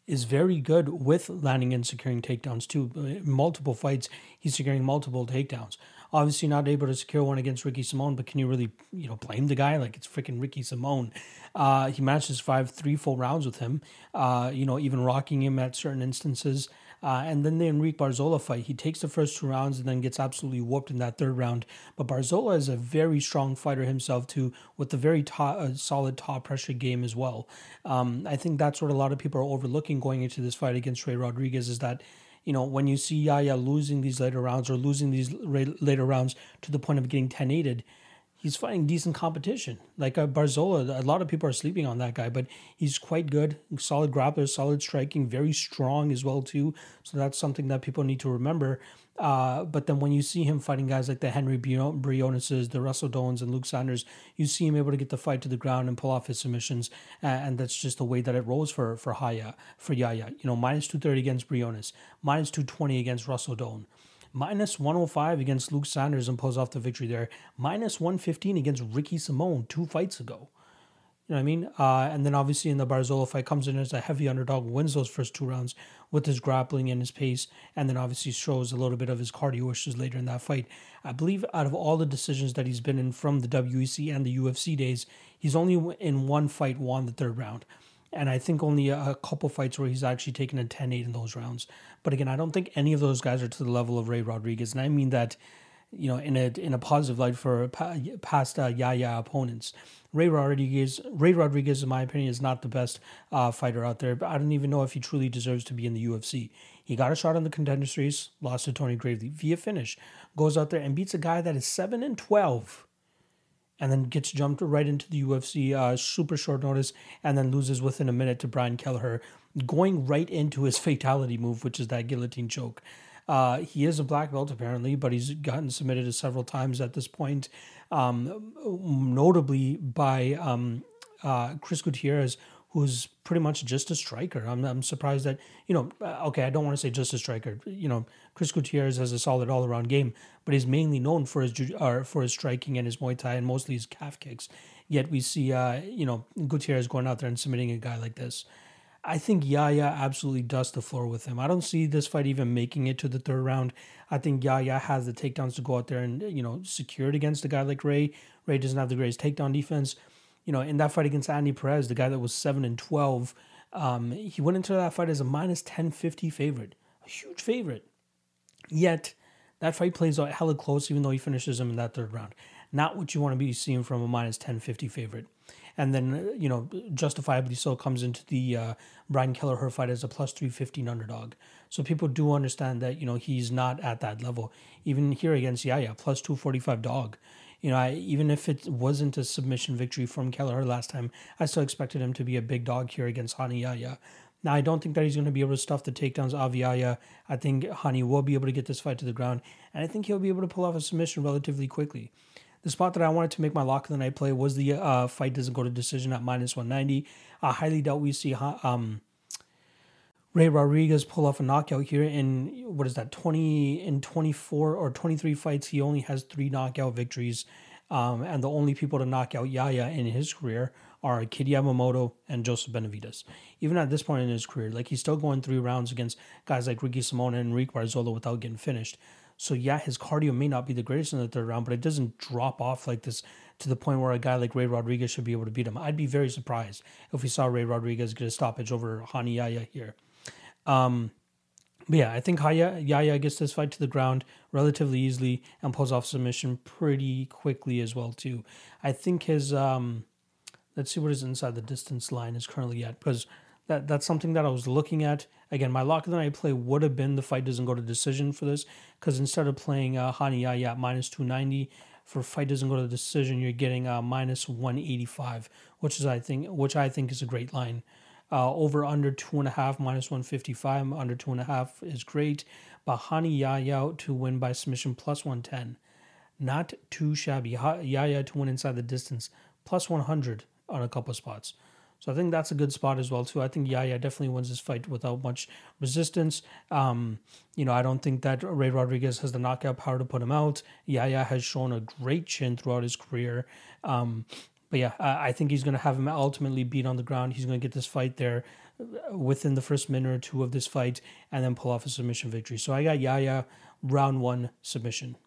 is very good with landing and securing takedowns too. Multiple fights, he's securing multiple takedowns. Obviously, not able to secure one against Ricky Simon, but can you really, you know, blame the guy? Like it's freaking Ricky Simon. Uh, he managed survive three full rounds with him. Uh, you know, even rocking him at certain instances. Uh, and then the Enrique Barzola fight, he takes the first two rounds and then gets absolutely whooped in that third round. But Barzola is a very strong fighter himself too, with a very top, uh, solid top pressure game as well. Um, I think that's what a lot of people are overlooking going into this fight against Ray Rodriguez is that you know, when you see Yahya losing these later rounds or losing these later rounds to the point of getting 10 8 he's fighting decent competition. Like uh, Barzola, a lot of people are sleeping on that guy, but he's quite good. Solid grappler, solid striking, very strong as well too. So that's something that people need to remember. Uh, but then when you see him fighting guys like the Henry Brioneses, the Russell Doanes, and Luke Sanders, you see him able to get the fight to the ground and pull off his submissions, uh, and that's just the way that it rolls for for Haya for Yahya. You know, minus two thirty against Briones, minus two twenty against Russell Doane minus 105 against Luke Sanders and pulls off the victory there, minus 115 against Ricky Simon two fights ago. You know what I mean? Uh, and then obviously in the Barzola fight comes in as a heavy underdog, wins those first two rounds with his grappling and his pace, and then obviously shows a little bit of his cardio issues later in that fight. I believe out of all the decisions that he's been in from the WEC and the UFC days, he's only in one fight won the third round. And I think only a couple fights where he's actually taken a 10 8 in those rounds. But again, I don't think any of those guys are to the level of Ray Rodriguez. And I mean that you know, in a in a positive light for past uh, Yahya opponents. Ray Rodriguez, Ray Rodriguez, in my opinion, is not the best uh, fighter out there. But I don't even know if he truly deserves to be in the UFC. He got a shot on the contender series, lost to Tony Gravely via finish, goes out there and beats a guy that is seven and twelve, and then gets jumped right into the UFC uh, super short notice, and then loses within a minute to Brian Kelleher, going right into his fatality move, which is that guillotine choke. Uh, he is a black belt apparently, but he's gotten submitted several times at this point, um, notably by um, uh, Chris Gutierrez, who's pretty much just a striker. I'm, I'm surprised that, you know, uh, okay, I don't want to say just a striker. You know, Chris Gutierrez has a solid all around game, but he's mainly known for his uh, for his striking and his Muay Thai and mostly his calf kicks. Yet we see, uh, you know, Gutierrez going out there and submitting a guy like this. I think Yahya absolutely dusts the floor with him. I don't see this fight even making it to the third round. I think Yahya has the takedowns to go out there and you know secure it against a guy like Ray. Ray doesn't have the greatest takedown defense. You know, in that fight against Andy Perez, the guy that was seven and twelve, um, he went into that fight as a minus ten fifty favorite, a huge favorite. Yet that fight plays out hella close, even though he finishes him in that third round. Not what you want to be seeing from a minus ten fifty favorite and then you know justifiably so comes into the uh, Brian Kelleher fight as a plus three fifteen underdog. So people do understand that you know he's not at that level. Even here against Yahya, plus two forty five dog. You know, I, even if it wasn't a submission victory from Kelleher last time, I still expected him to be a big dog here against Rani Yahya. Now, I don't think that he's going to be able to stuff the takedowns of Yahya. I think Hani will be able to get this fight to the ground, and I think he'll be able to pull off a submission relatively quickly. The spot that I wanted to make my lock of the night play was the uh, fight doesn't go to decision at minus 190. I highly doubt we see um, Ray Rodriguez pull off a knockout here in what is that 20 in 24 or 23 fights he only has three knockout victories um, and the only people to knock out Yahya in his career are Kid Yamamoto and Joseph Benavidez. Even at this point in his career, like he's still going three rounds against guys like Ricky Simon and Enrique Barzola without getting finished. So yeah, his cardio may not be the greatest in the third round, but it doesn't drop off like this to the point where a guy like Ray Rodriguez should be able to beat him. I'd be very surprised if we saw Ray Rodriguez get a stoppage over Rani Yahya here. Um, but yeah, I think Haya, Yahya gets this fight to the ground relatively easily and pulls off submission pretty quickly as well too. I think his um, let's see what his inside the distance line is currently at because that that's something that I was looking at. Again, my lock of the night play would have been the fight doesn't go to decision for this because instead of playing uh, Rani Yahya at minus 290 for fight doesn't go to decision, you're getting uh, minus 185, which is I think which I think is a great line. Uh, over under two and a half minus 155 under two and a half is great. But Rani Yahya to win by submission plus 110, not too shabby. Yahya to win inside the distance plus 100 on a couple spots. So I think that's a good spot as well too. I think Yahya definitely wins this fight without much resistance. Um, you know, I don't think that Ray Rodriguez has the knockout power to put him out. Yahya has shown a great chin throughout his career. Um, but yeah, I, I think he's going to have him ultimately beat on the ground. He's going to get this fight there uh, within the first minute or two of this fight and then pull off a submission victory. So I got Yahya round one submission.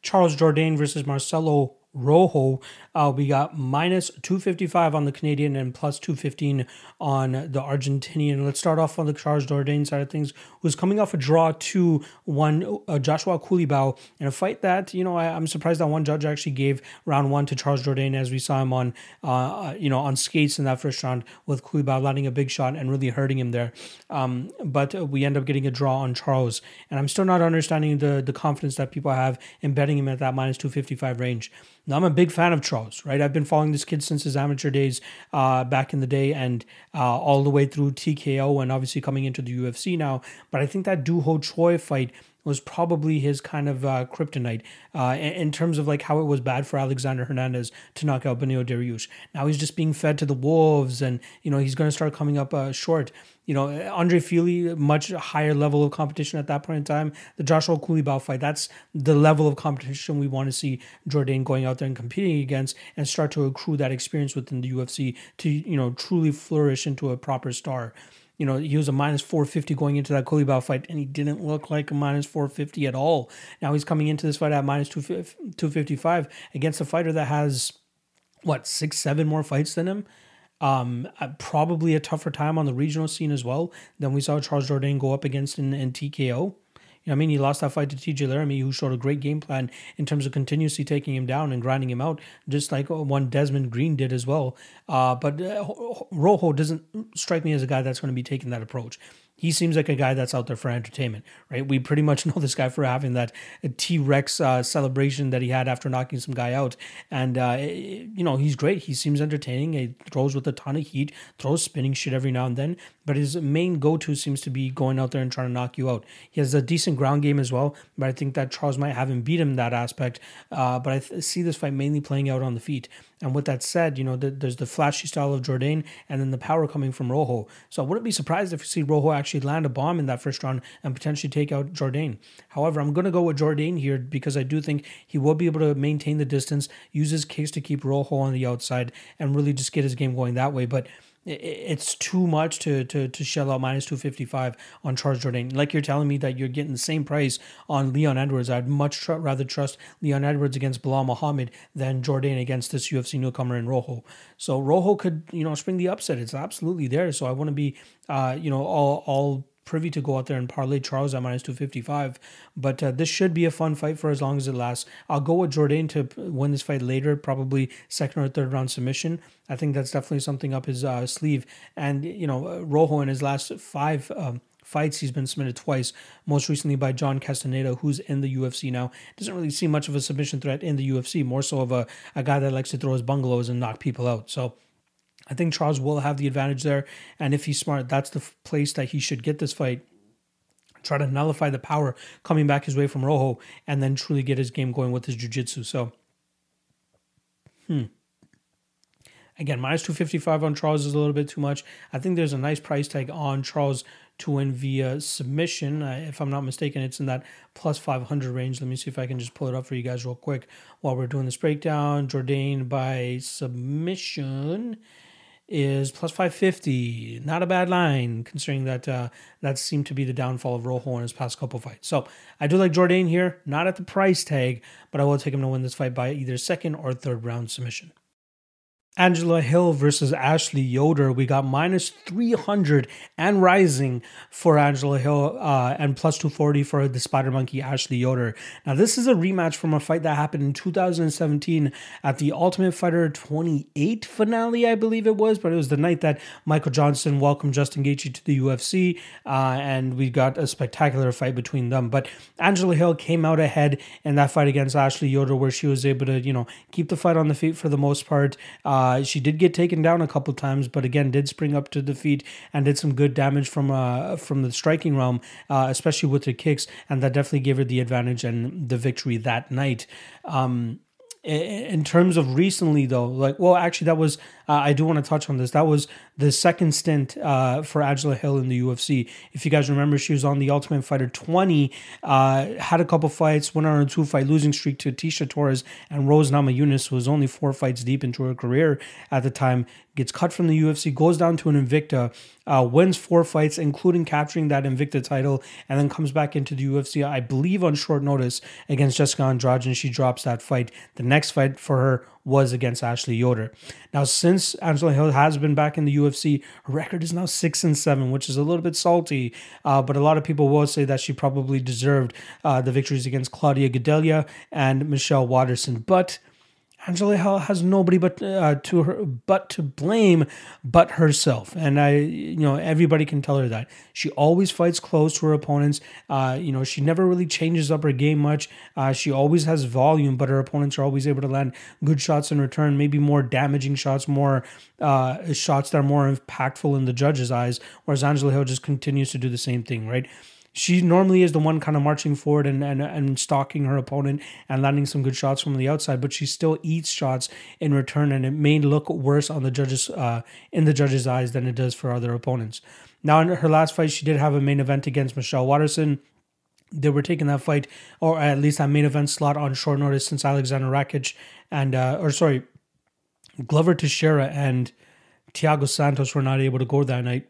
Charles Jourdain versus Marcelo Rojo. Uh, we got minus 255 on the Canadian and plus 215 on the Argentinian. Let's start off on the Charles Jourdain side of things, who's coming off a draw 2 1 uh, Joshua Culibao in a fight that, you know, I, am surprised that one judge actually gave round one to Charles Jourdain as we saw him on, uh, uh, you know, on skates in that first round with Culibao landing a big shot and really hurting him there. Um, but we end up getting a draw on Charles. And I'm still not understanding the, the confidence that people have in betting him at that minus 255 range. Now, I'm a big fan of Charles, right? I've been following this kid since his amateur days uh, back in the day and uh, all the way through TKO and obviously coming into the UFC now. But I think that Duho Ho Choi fight was probably his kind of uh, kryptonite uh, in, terms of like how it was bad for Alexander Hernandez to knock out Beneil Dariush. Now he's just being fed to the wolves, and you know he's going to start coming up uh, short. You know, Andre Fili, much higher level of competition at that point in time. The Joshua Culibao fight, that's the level of competition we want to see Jourdain going out there and competing against and start to accrue that experience within the UFC to, you know, truly flourish into a proper star. You know, he was a minus 450 going into that Culibao fight, and he didn't look like a minus 450 at all. Now he's coming into this fight at minus 255 against a fighter that has, what, six, seven more fights than him? Um, uh, probably a tougher time on the regional scene as well than we saw Charles Jourdain go up against in, in TKO. I mean, he lost that fight to TJ Laramie, who showed a great game plan in terms of continuously taking him down and grinding him out, just like one Desmond Green did as well. Uh, but uh, Rojo doesn't strike me as a guy that's going to be taking that approach he seems like a guy that's out there for entertainment, right? We pretty much know this guy for having that T Rex uh, celebration that he had after knocking some guy out. And, uh, you know, he's great. He seems entertaining. He throws with a ton of heat, throws spinning shit every now and then. But his main go to seems to be going out there and trying to knock you out. He has a decent ground game as well, but I think that Charles might have him beat him in that aspect. Uh, but I th- see this fight mainly playing out on the feet. And with that said, you know, the, there's the flashy style of Jourdain and then the power coming from Rojo. So I wouldn't be surprised if you see Rojo actually land a bomb in that first round and potentially take out Jourdain. However, I'm going to go with Jourdain here because I do think he will be able to maintain the distance, use his case to keep Rojo on the outside, and really just get his game going that way. But it's too much to to to shell out minus 255 on Charles Jourdain. Like you're telling me that you're getting the same price on Leon Edwards. I'd much tr- rather trust Leon Edwards against Belal Muhammad than Jourdain against this UFC newcomer in Rojo. So Rojo could, you know, spring the upset. It's absolutely there. So I want to be uh, you know, all all privy to go out there and parlay Charles at minus 255. But uh, this should be a fun fight for as long as it lasts. I'll go with Jourdain to win this fight later, probably second or third round submission. I think that's definitely something up his uh, sleeve. And, you know, Rojo in his last five. Um, fights. He's been submitted twice, most recently by John Castaneda, who's in the UFC now. Doesn't really see much of a submission threat in the UFC, more so of a, a guy that likes to throw his bungalows and knock people out. So I think Charles will have the advantage there. And if he's smart, that's the place that he should get this fight. Try to nullify the power coming back his way from Rojo and then truly get his game going with his jiu-jitsu. So, hmm. Again, minus 255 on Charles is a little bit too much. I think there's a nice price tag on Charles to win via submission. Uh, if I'm not mistaken, it's in that plus 500 range. Let me see if I can just pull it up for you guys real quick while we're doing this breakdown. Jourdain by submission is plus 550. Not a bad line, considering that uh, that seemed to be the downfall of Rojo in his past couple fights. So I do like Jourdain here, not at the price tag, but I will take him to win this fight by either second or third round submission. Angela Hill versus Ashley Yoder. We got minus 300 and rising for Angela Hill uh, and plus 240 for the Spider Monkey Ashley Yoder. Now, this is a rematch from a fight that happened in 2017 at the Ultimate Fighter 28 finale, I believe it was, but it was the night that Michael Johnson welcomed Justin Gaethje to the UFC, uh, and we got a spectacular fight between them. But Angela Hill came out ahead in that fight against Ashley Yoder, where she was able to, you know, keep the fight on the feet for the most part. Uh, uh, she did get taken down a couple times, but again did spring up to the feet and did some good damage from uh, from the striking realm, uh, especially with the kicks, and that definitely gave her the advantage and the victory that night. Um, in terms of recently though like well actually that was uh, i do want to touch on this that was the second stint uh, for angela hill in the ufc if you guys remember she was on the ultimate fighter 20 uh, had a couple fights went on a two fight losing streak to Tecia Torres and rose namajunas who was only four fights deep into her career at the time gets cut from the UFC, goes down to an Invicta, uh, wins four fights, including capturing that Invicta title, and then comes back into the UFC, I believe, on short notice against Jessica Andrade, and she drops that fight. The next fight for her was against Ashley Yoder. Now, since Angela Hill has been back in the UFC, her record is now six and seven, which is a little bit salty. Uh, but a lot of people will say that she probably deserved uh, the victories against Claudia Gadelha and Michelle Waterson. But Angela Hill has nobody but uh, to her but to blame but herself, and I, you know, everybody can tell her that she always fights close to her opponents. Uh, you know, she never really changes up her game much. Uh, she always has volume, but her opponents are always able to land good shots in return, maybe more damaging shots, more uh, shots that are more impactful in the judge's eyes. Whereas Angela Hill just continues to do the same thing, right? She normally is the one kind of marching forward and, and and stalking her opponent and landing some good shots from the outside, but she still eats shots in return, and it may look worse on the judges uh, in the judges' eyes than it does for other opponents. Now, in her last fight, she did have a main event against Michelle Waterson. They were taking that fight, or at least that main event slot, on short notice since Alexander Rakic and, uh, or sorry, Glover Teixeira and Thiago Santos were not able to go that night.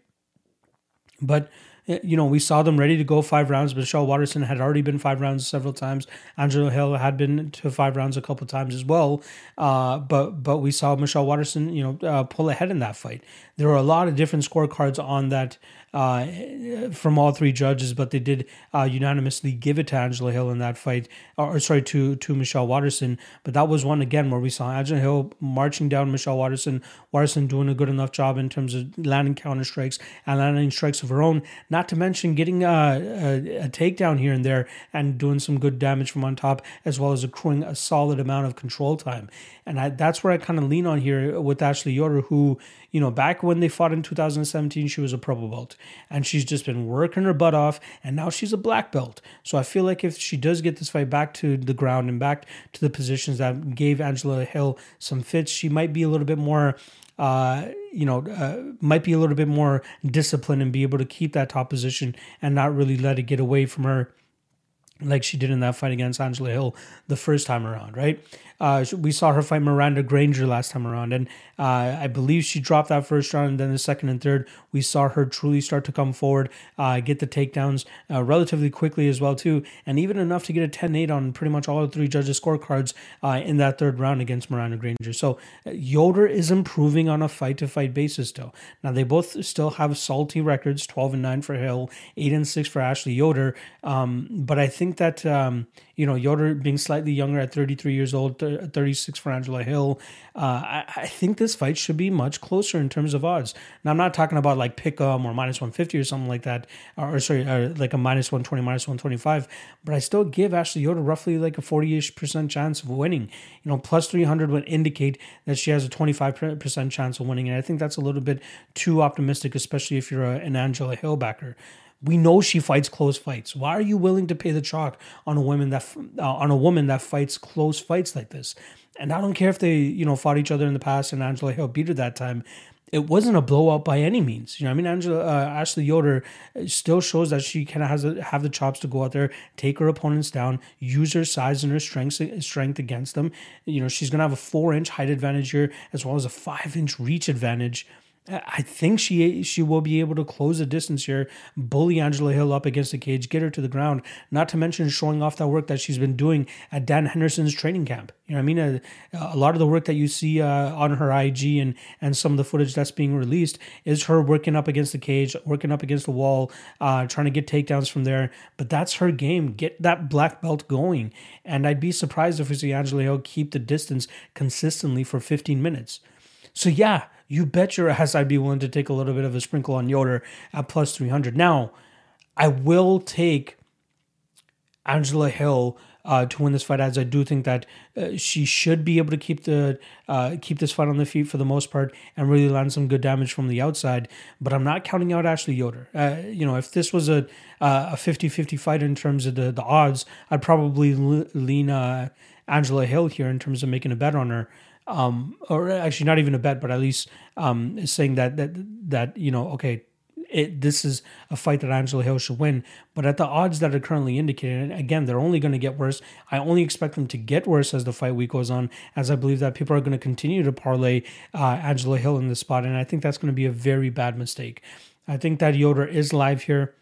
But you know, we saw them ready to go five rounds. Michelle Waterson had already been five rounds several times. Angela Hill had been to five rounds a couple times as well. Uh, but but we saw Michelle Waterson, you know, uh, pull ahead in that fight. There were a lot of different scorecards on that uh, from all three judges, but they did uh, unanimously give it to Angela Hill in that fight, or, or, sorry, to to Michelle Waterson. But that was one again where we saw Angela Hill marching down Michelle Waterson, Waterson doing a good enough job in terms of landing counter strikes and landing strikes of her own. Not to mention getting a, a, a takedown here and there and doing some good damage from on top, as well as accruing a solid amount of control time. And I, that's where I kind of lean on here with Ashley Yoder, who, you know, back when they fought in 2017, she was a purple belt. And she's just been working her butt off. And now she's a black belt. So I feel like if she does get this fight back to the ground and back to the positions that gave Angela Hill some fits, she might be a little bit more uh, you know, uh, might be a little bit more disciplined and be able to keep that top position and not really let it get away from her like she did in that fight against Angela Hill the first time around, right? Uh, we saw her fight Miranda Granger last time around, and uh, I believe she dropped that first round, and then the second and third, we saw her truly start to come forward, uh, get the takedowns uh, relatively quickly as well too, and even enough to get a 10-8 on pretty much all three judges' scorecards uh, in that third round against Miranda Granger. So uh, Yoder is improving on a fight-to-fight basis though. Now they both still have salty records, 12 and 9 for Hill, 8 and 6 for Ashley Yoder, um, but I think that um, you know Yoder being slightly younger at 33 years old 36 for Angela Hill. Uh, I, I, think this fight should be much closer in terms of odds. Now, I'm not talking about like pick 'em or minus 150 or something like that, or, or sorry, or like a minus 120, minus 125, but I still give Ashley Yoder roughly like a 40 ish percent chance of winning. You know, plus 300 would indicate that she has a 25% chance of winning. And I think that's a little bit too optimistic, especially if you're a, an Angela Hill backer. We know she fights close fights. Why are you willing to pay the chalk on a woman that uh, on a woman that fights close fights like this? And I don't care if they you know fought each other in the past and Angela Hill beat her that time. It wasn't a blowout by any means. You know, I mean, Angela uh, Ashley Yoder still shows that she kind of has a, have the chops to go out there, take her opponents down, use her size and her strength strength against them. You know, she's gonna have a four inch height advantage here as well as a five inch reach advantage I think she she will be able to close the distance here, bully Angela Hill up against the cage, get her to the ground. Not to mention showing off that work that she's been doing at Dan Henderson's training camp. You know, I mean, a, a, lot of the work that you see uh, on her IG and and some of the footage that's being released is her working up against the cage, working up against the wall, uh, trying to get takedowns from there. But that's her game. Get that black belt going, and I'd be surprised if we see Angela Hill keep the distance consistently for 15 minutes. So yeah, you bet your ass I'd be willing to take a little bit of a sprinkle on Yoder at plus 300. Now, I will take Angela Hill uh, to win this fight, as I do think that uh, she should be able to keep the uh, keep this fight on the feet for the most part and really land some good damage from the outside. But I'm not counting out Ashley Yoder. Uh, you know, if this was a uh, a 50-50 fight in terms of the, the odds, I'd probably lean uh, Angela Hill here in terms of making a bet on her um, or actually not even a bet, but at least um, saying that that that you know, okay, it, this is a fight that Angela Hill should win. But at the odds that are currently indicated, again, they're only going to get worse. I only expect them to get worse as the fight week goes on, as I believe that people are going to continue to parlay uh, Angela Hill in this spot, and I think that's going to be a very bad mistake. I think that Yoder is live here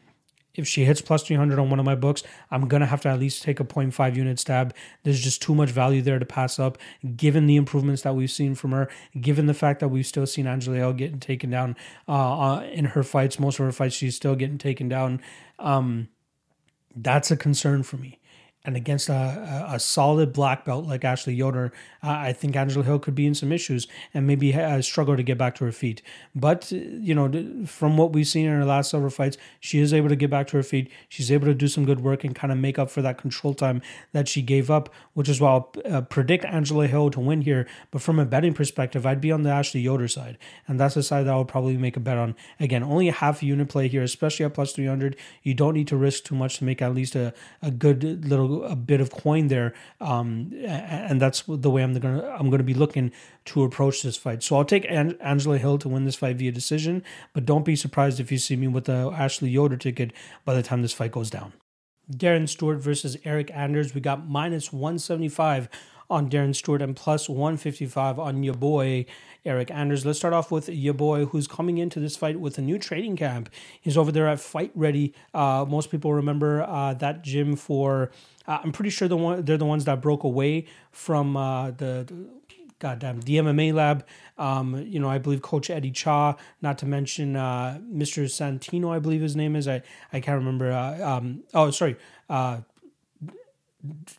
if she hits plus 300 on one of my books, I'm going to have to at least take a 0.5 unit stab. There's just too much value there to pass up, given the improvements that we've seen from her, given the fact that we've still seen Angela getting taken down uh, uh, in her fights. Most of her fights, she's still getting taken down. Um, that's a concern for me. And against a, a, solid black belt like Ashley Yoder, I think Angela Hill could be in some issues and maybe struggle to get back to her feet. But, you know, from what we've seen in her last several fights, she is able to get back to her feet. She's able to do some good work and kind of make up for that control time that she gave up, which is why I'll uh, predict Angela Hill to win here. But from a betting perspective, I'd be on the Ashley Yoder side. And that's the side that I would probably make a bet on. Again, only a half unit play here, especially at plus 300. You don't need to risk too much to make at least a, a good little a bit of coin there, um, and that's the way I'm gonna I'm gonna be looking to approach this fight. So I'll take An- Angela Hill to win this fight via decision, but don't be surprised if you see me with the Ashley Yoder ticket by the time this fight goes down. Darren Stewart versus Eryk Anders. We got minus 175 on Darren Stewart and plus 155 on your boy Eryk Anders. Let's start off with your boy who's coming into this fight with a new training camp. He's over there at Fight Ready. Uh, most people remember uh, that gym for. Uh, I'm pretty sure the one they're the ones that broke away from uh, the, the goddamn the MMA lab. Um, you know, I believe Coach Eddie Cha, not to mention uh, Mr. Santino, I believe his name is. I I can't remember. Uh, um, oh, sorry. Uh,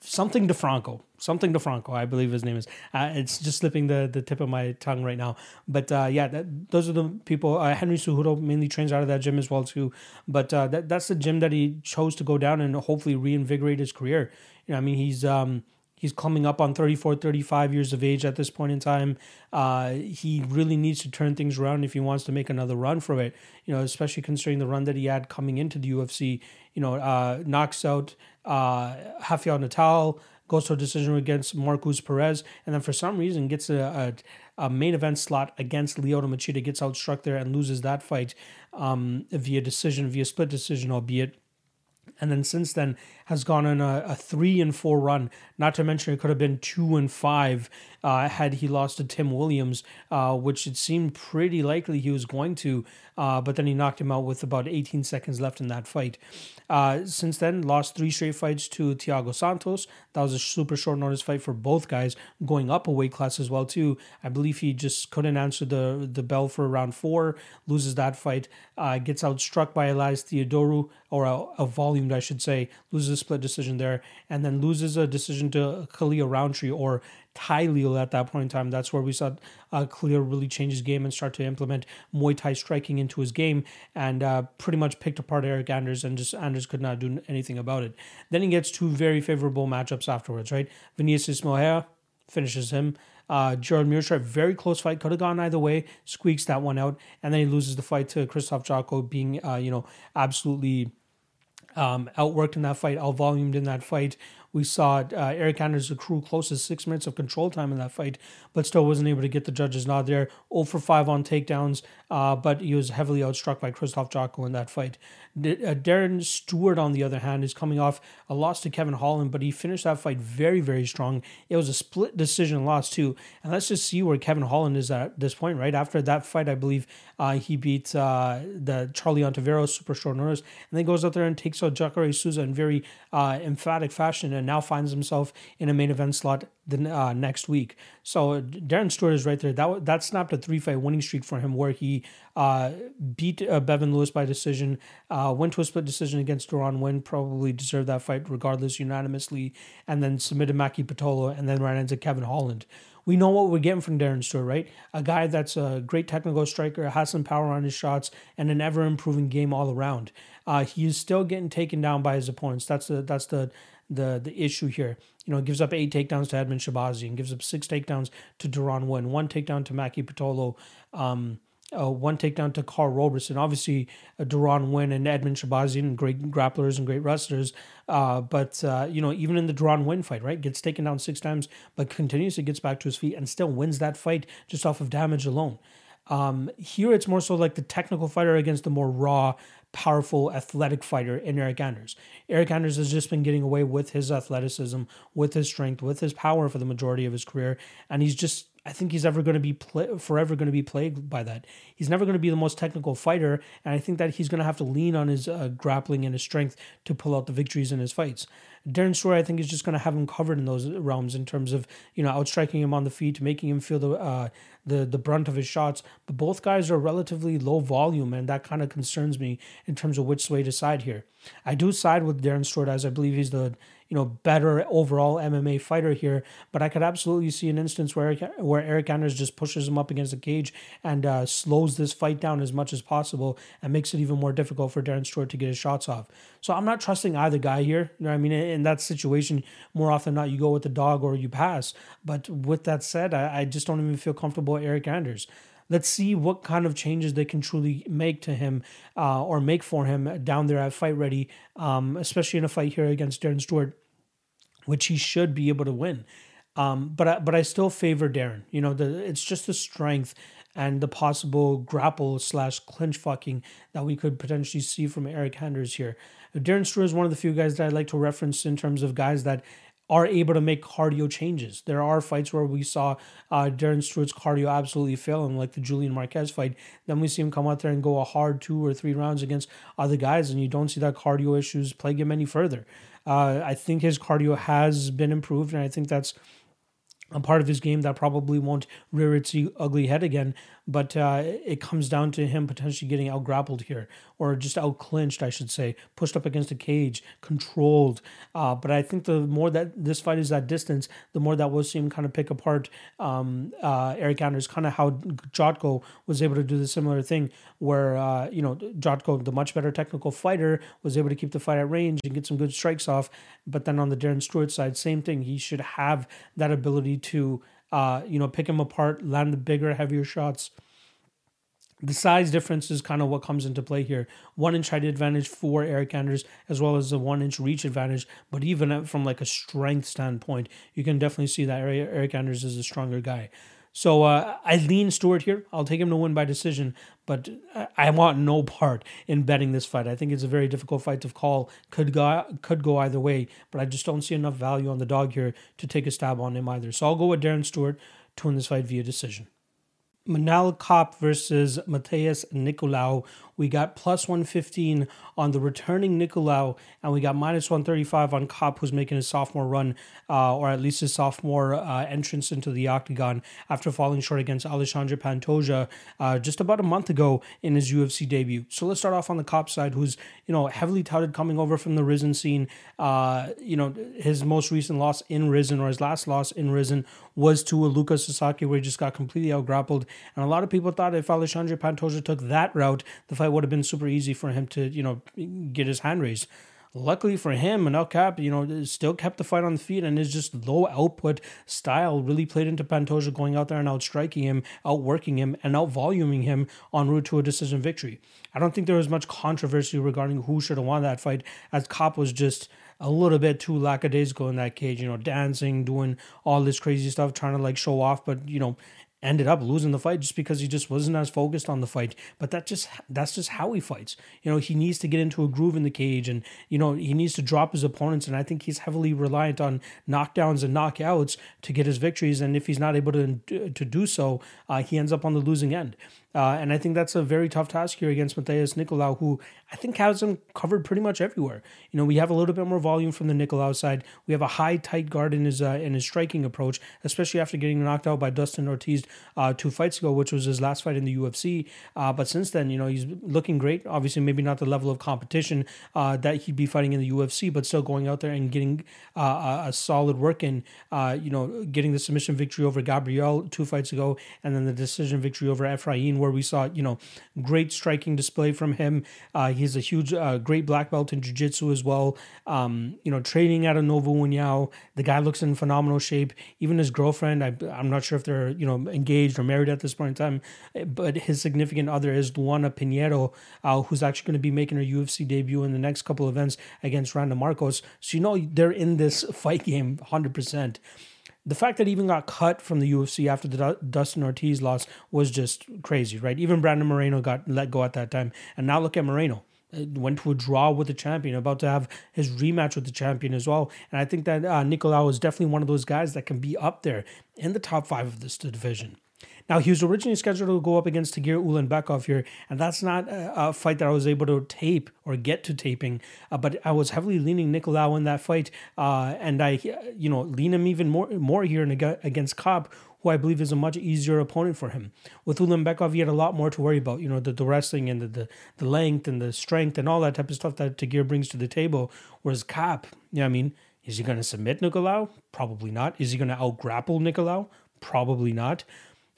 something DeFranco, something DeFranco, I believe his name is. Uh, it's just slipping the, the tip of my tongue right now. But uh, yeah, that, those are the people. Uh, Henry Cejudo mainly trains out of that gym as well too. But uh, that that's the gym that he chose to go down and hopefully reinvigorate his career. You know, I mean, he's um, He's coming up on 34, 35 years of age at this point in time. Uh, he really needs to turn things around if he wants to make another run for it. You know, especially considering the run that he had coming into the UFC. You know, uh, knocks out uh, Rafael Natal, goes to a decision against Marcus Perez, and then for some reason gets a, a, a main event slot against Lyoto Machida, gets outstruck there and loses that fight um, via decision, via split decision, albeit and then since then has gone on a, a, three and four run. Not to mention it could have been two and five uh, had he lost to Tim Williams, uh, which it seemed pretty likely he was going to. Uh, but then he knocked him out with about 18 seconds left in that fight. Uh, since then, lost three straight fights to Thiago Santos. That was a super short notice fight for both guys, going up a weight class as well too. I believe he just couldn't answer the the bell for round four, loses that fight, uh, gets outstruck by Elias Theodorou or a, a volumed, I should say, loses a split decision there, and then loses a decision to Khalil Rountree or Thai Lil at that point in time. That's where we saw uh, Khalil really change his game and start to implement Muay Thai striking into his game and uh, pretty much picked apart Eryk Anders and just Anders could not do anything about it. Then he gets two very favorable matchups afterwards, right? Vinicius Moreira finishes him. Uh, Gerald Meerschaert, very close fight, could have gone either way, squeaks that one out, and then he loses the fight to Christoph Jotko being, uh, you know, absolutely um, outworked in that fight, outvolumed in that fight. We saw uh, Eryk Anders accrue close to six minutes of control time in that fight, but still wasn't able to get the judges nod there. 0 for 5 on takedowns, uh, but he was heavily outstruck by Christoph Jotko in that fight. D- uh, Darren Stewart, on the other hand, is coming off a loss to Kevin Holland, but he finished that fight very, very strong. It was a split decision loss, too. And let's just see where Kevin Holland is at this point, right? After that fight, I believe uh, he beat uh, the Charlie Ontiveros super short notice, and then goes out there and takes out Jacare Souza in very uh, emphatic fashion, and now finds himself in a main event slot the uh, next week. So Darren Stewart is right there. That that snapped a three fight winning streak for him, where he uh, beat uh, Bevon Lewis by decision, uh, went to a split decision against Deron Winn, probably deserved that fight regardless, unanimously, and then submitted Maki Pitolo, and then ran into Kevin Holland. We know what we're getting from Darren Stewart, right? A guy that's a great technical striker, has some power on his shots, and an ever improving game all around. Uh, he is still getting taken down by his opponents. That's the that's the the the issue here. You know, gives up eight takedowns to Edmen Shahbazyan and gives up six takedowns to Deron Winn, one takedown to Maki Pitolo, um, uh, one takedown to Carl Roberson. Obviously, uh, Deron Winn and Edmen Shahbazyan, great grapplers and great wrestlers. Uh, but, uh, you know, even in the Deron Winn fight, right, gets taken down six times, but continuously gets back to his feet and still wins that fight just off of damage alone. Um, here it's more so like the technical fighter against the more raw, powerful, athletic fighter in Eryk Anders. Eryk Anders has just been getting away with his athleticism, with his strength, with his power for the majority of his career, and he's just I think he's ever going to be play, forever going to be plagued by that. He's never going to be the most technical fighter, and I think that he's going to have to lean on his uh, grappling and his strength to pull out the victories in his fights. Darren Stewart, I think, is just going to have him covered in those realms in terms of you know outstriking him on the feet, making him feel the uh, the the brunt of his shots. But both guys are relatively low volume, and that kind of concerns me in terms of which way to side here. I do side with Darren Stewart as I believe he's the you know better overall MMA fighter here, but I could absolutely see an instance where where Eryk Anders just pushes him up against the cage and uh, slows this fight down as much as possible and makes it even more difficult for Darren Stewart to get his shots off. So I'm not trusting either guy here. You know I mean? In that situation, more often than not, you go with the dog or you pass. But with that said, I, I just don't even feel comfortable with Eryk Anders let's see what kind of changes they can truly make to him uh, or make for him down there at fight ready, um, especially in a fight here against Darren Stewart, which he should be able to win. Um, but I, but I still favor Darren. You know, the it's just the strength and the possible grapple slash clinch fucking that we could potentially see from Eryk Anders here. Darren Stewart is one of the few guys that I like to reference in terms of guys that are able to make cardio changes. There are fights where we saw uh, Darren Stewart's cardio absolutely fail him, like the Julian Marquez fight. Then we see him come out there and go a hard two or three rounds against other guys, and you don't see that cardio issues plague him any further. Uh, I think his cardio has been improved, and I think that's a part of his game that probably won't rear its ugly head again. But uh, it comes down to him potentially getting out grappled here, or just out clinched, I should say, pushed up against a cage, controlled. Uh, but I think the more that this fight is at distance, the more that we'll see him kind of pick apart um, uh, Eryk Anders, kind of how Jotko was able to do the similar thing, where, uh, you know, Jotko, the much better technical fighter, was able to keep the fight at range and get some good strikes off. But then on the Darren Stewart side, same thing. He should have that ability to uh, you know, pick him apart, land the bigger, heavier shots. The size difference is kind of what comes into play here. One inch height advantage for Eryk Anders, as well as the one inch reach advantage. But even from like a strength standpoint, you can definitely see that Eryk Anders is a stronger guy. So uh, I lean Stewart here. I'll take him to win by decision, but I want no part in betting this fight. I think it's a very difficult fight to call. Could go could go either way, but I just don't see enough value on the dog here to take a stab on him either. So I'll go with Darren Stewart to win this fight via decision. Manel Kape versus Matheus Nicolau. We got plus 115 on the returning Nicolau, and we got minus 135 on Kape, who's making his sophomore run, uh, or at least his sophomore uh, entrance into the octagon after falling short against Alexandre Pantoja uh, just about a month ago in his UFC debut. So let's start off on the Kape side, who's you know heavily touted coming over from the Rizin scene. Uh, you know his most recent loss in Rizin, or his last loss in Rizin, was to a Lucas Sasaki, where he just got completely outgrappled. And a lot of people thought if Alexandre Pantoja took that route, the fight would have been super easy for him to, you know, get his hand raised. Luckily for him, Manel Kape, you know, still kept the fight on the feet and his just low output style really played into Pantoja going out there and outstriking him, outworking him, and outvoluming him en route to a decision victory. I don't think there was much controversy regarding who should have won that fight, as Kape was just a little bit too lackadaisical in that cage, you know, dancing, doing all this crazy stuff, trying to like show off, but you know, ended up losing the fight just because he just wasn't as focused on the fight. But that just that's just how he fights. You know, he needs to get into a groove in the cage, and you know he needs to drop his opponents. And I think he's heavily reliant on knockdowns and knockouts to get his victories. And if he's not able to to do so, uh, he ends up on the losing end. Uh, and I think that's a very tough task here against Matheus Nicolau, who I think has him covered pretty much everywhere. You know, we have a little bit more volume from the Nicolau side. We have a high, tight guard in his uh, in his striking approach, especially after getting knocked out by Dustin Ortiz uh, two fights ago, which was his last fight in the UFC. Uh, but since then, you know, he's looking great. Obviously, maybe not the level of competition uh, that he'd be fighting in the UFC, but still going out there and getting uh, a solid work in. you know, getting the submission victory over Gabriel two fights ago, and then the decision victory over Efrain where we saw, you know, great striking display from him. Uh, he's a huge, uh, great black belt in jiu-jitsu as well. Um, you know, training out of Novo União. The guy looks in phenomenal shape. Even his girlfriend, I, I'm not sure if they're, you know, engaged or married at this point in time, but his significant other is Luana Pinheiro, uh, who's actually going to be making her UFC debut in the next couple events against Randa Marcos. So, you know, they're in this fight game 100% the fact that even got cut from the UFC after the Dustin Ortiz loss was just crazy, right? Even Brandon Moreno got let go at that time. And now look at Moreno. Went to a draw with the champion, about to have his rematch with the champion as well. And I think that uh, Nicolau is definitely one of those guys that can be up there in the top five of this division. Now, he was originally scheduled to go up against Tagir Ulanbekov here, and that's not a, a, fight that I was able to tape or get to taping, uh, but I was heavily leaning Nicolau in that fight, uh, and I, you know, lean him even more more here against Kape, who I believe is a much easier opponent for him. With Ulanbekov, he had a lot more to worry about, you know, the, the wrestling and the, the, the length and the strength and all that type of stuff that Tagir brings to the table, whereas Kape, you know I mean, Is he going to submit Nicolau? Probably not. Is he going to out grapple Nicolau? Probably not.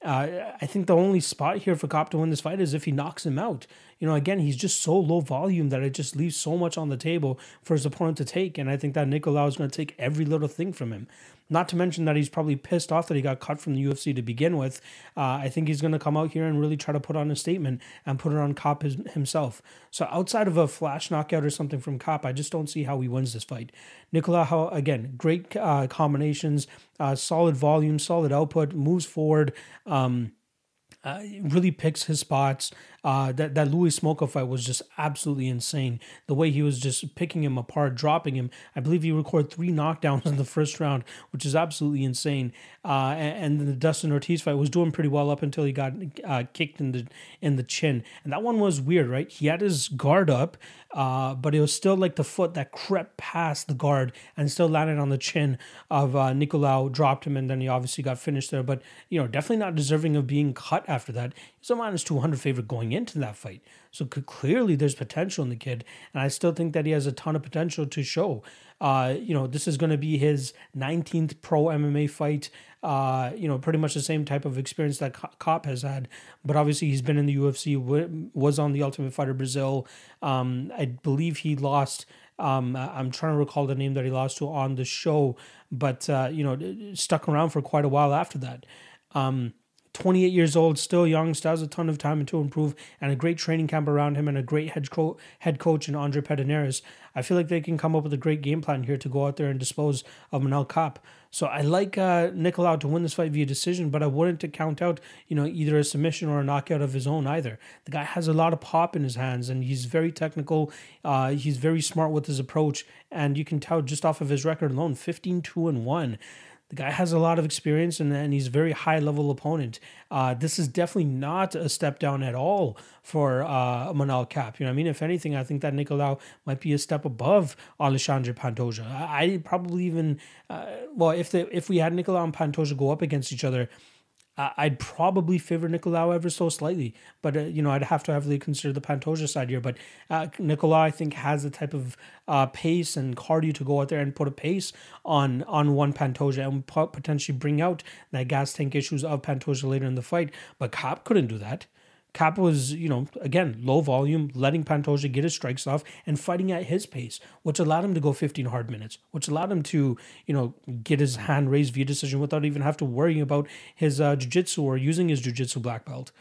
Uh, I think the only spot here for Kape to win this fight is if he knocks him out. You know, again, he's just so low volume that it just leaves so much on the table for his opponent to take. And I think that Nicolau is going to take every little thing from him. Not to mention that he's probably pissed off that he got cut from the UFC to begin with. Uh, I think he's going to come out here and really try to put on a statement and put it on Kape his, himself. So outside of a flash knockout or something from Kape, I just don't see how he wins this fight. Nicolau, again, great uh, combinations, uh, solid volume, solid output, moves forward. Um, uh, really picks his spots. Uh, that that Louis Smolka fight was just absolutely insane. The way he was just picking him apart, dropping him. I believe he recorded three knockdowns in the first round, which is absolutely insane. Uh, and, and the Dustin Ortiz fight was doing pretty well up until he got uh, kicked in the in the chin. And that one was weird, right? He had his guard up, uh, but it was still like the foot that crept past the guard and still landed on the chin of uh, Nicolau, dropped him, and then he obviously got finished there. But you know, definitely not deserving of being cut after that. A minus two hundred favorite going into that fight. So clearly there's potential in the kid. And I still think that he has a ton of potential to show. Uh, you know, this is going to be his 19th pro MMA fight. Uh, you know, pretty much the same type of experience that Kape has had. But obviously, he's been in the UFC, was on the Ultimate Fighter Brazil. Um, I believe he lost. Um, I'm trying to recall the name that he lost to on the show, but uh, you know, stuck around for quite a while after that. Um, 28 years old, still young, still has a ton of time to improve, and a great training camp around him, and a great head, co- head coach in Andre Pederneiras. I feel like they can come up with a great game plan here to go out there and dispose of Manel Kape. So I like uh, Nicolau to win this fight via decision, but I wouldn't to count out, you know, either a submission or a knockout of his own either. The guy has a lot of pop in his hands, and he's very technical. Uh, he's very smart with his approach, and you can tell just off of his record alone, 15 2 and 1 the guy has a lot of experience and, and he's a very high level opponent. Uh, this is definitely not a step down at all for uh, Manel Kape. You know I mean? If anything, I think that Nicolau might be a step above Alexandre Pantoja. I, I probably even, uh, well, if the if we had Nicolau and Pantoja go up against each other, I'd probably favor Nicolau ever so slightly, but uh, you know I'd have to heavily consider the Pantoja side here. But uh, Nicolau, I think, has the type of uh, pace and cardio to go out there and put a pace on on one Pantoja and potentially bring out that gas tank issues of Pantoja later in the fight. But Kape couldn't do that. Kape was, you know, again, low volume, letting Pantoja get his strikes off and fighting at his pace, which allowed him to go 15 hard minutes, which allowed him to, you know, get his hand raised via decision without even have to worry about his uh, jiu-jitsu or using his jiu-jitsu black belt.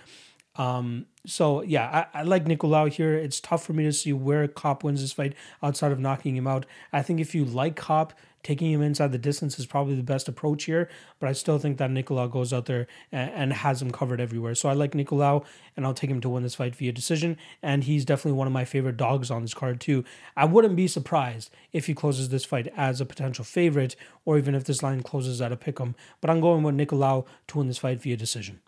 Um, so yeah, I, I like Nicolau here. It's tough for me to see where Kape wins this fight outside of knocking him out. I think if you like Kape, taking him inside the distance is probably the best approach here. But I still think that Nicolau goes out there and, and, has him covered everywhere. So I like Nicolau, and I'll take him to win this fight via decision. And he's definitely one of my favorite dogs on this card too. I wouldn't be surprised if he closes this fight as a potential favorite, or even if this line closes at a pick'em. But I'm going with Nicolau to win this fight via decision.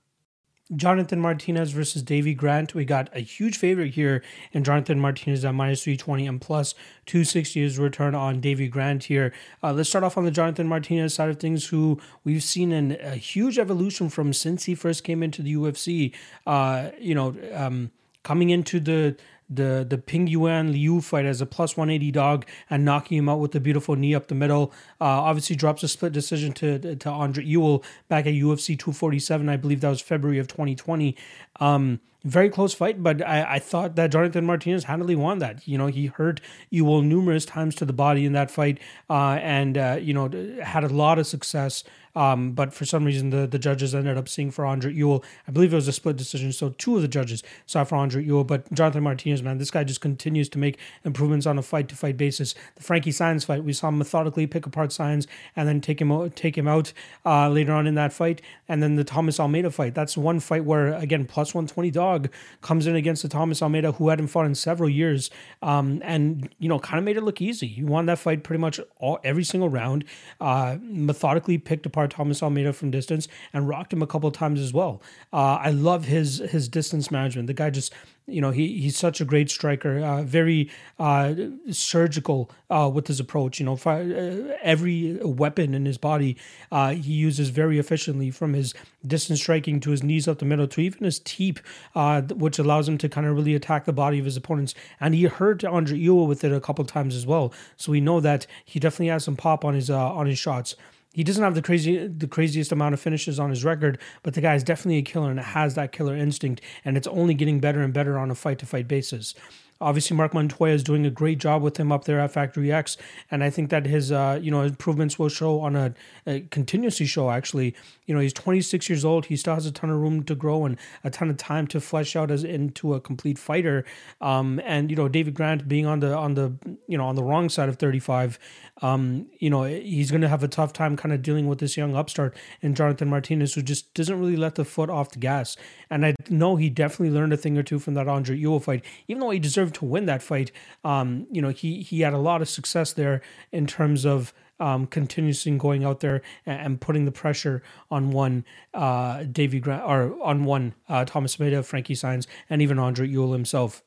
Jonathan Martinez versus Davy Grant. We got a huge favorite here in Jonathan Martinez at minus 320 and plus 260 is return on Davy Grant here. Uh, let's start off on the Jonathan Martinez side of things, who we've seen an, a huge evolution from since he first came into the UFC. Uh, you know, um, coming into the the the Ping Yuan Liu fight as a plus 180 dog and knocking him out with a beautiful knee up the middle. Uh, obviously drops a split decision to to Andre Ewell back at UFC 247. I believe that was February of 2020. Um, very close fight, but I, I thought that Jonathan Martinez handily won that. You know, he hurt Ewell numerous times to the body in that fight, uh, and uh, you know had a lot of success um, but for some reason, the, the judges ended up seeing for Andre Ewell. I believe it was a split decision. So two of the judges saw for Andre Ewell. But Jonathan Martinez, man, this guy just continues to make improvements on a fight to fight basis. The Frankie Saenz fight, we saw him methodically pick apart Saenz and then take him out, take him out uh, later on in that fight. And then the Thomas Almeida fight. That's one fight where, again, plus 120 dog comes in against the Thomas Almeida who hadn't fought in several years um, and, you know, kind of made it look easy. He won that fight pretty much all every single round, uh, methodically picked apart Thomas Almeida from distance and rocked him a couple times as well. Uh, I love his his distance management. The guy just you know, he he's such a great striker, uh, very uh, surgical uh, with his approach. You know, uh, every weapon in his body uh, he uses very efficiently, from his distance striking to his knees up the middle to even his teep, uh, which allows him to kind of really attack the body of his opponents. And he hurt Andre Ewell with it a couple times as well, so we know that he definitely has some pop on his on his shots he doesn't have the crazy the craziest amount of finishes on his record, but the guy is definitely a killer and has that killer instinct, and it's only getting better and better on a fight to fight basis. Obviously, Marc Montoya is doing a great job with him up there at Factory X, and I think that his uh, you know improvements will show on a, a, continuously show. Actually, you know he's 26 years old. He still has a ton of room to grow and a ton of time to flesh out as into a complete fighter. Um, and you know David Grant being on the on the you know on the wrong side of 35, um, you know he's going to have a tough time kind of dealing with this young upstart and Jonathan Martinez who just doesn't really let the foot off the gas. And I know he definitely learned a thing or two from that Andre Ewell fight, even though he deserved to win that fight. Um, you know, he he had a lot of success there in terms of um, continuously going out there and, and, putting the pressure on one uh, Davy Grant or on one uh, Thomas Almeida, Frankie Saenz, and even Andre Ewell himself.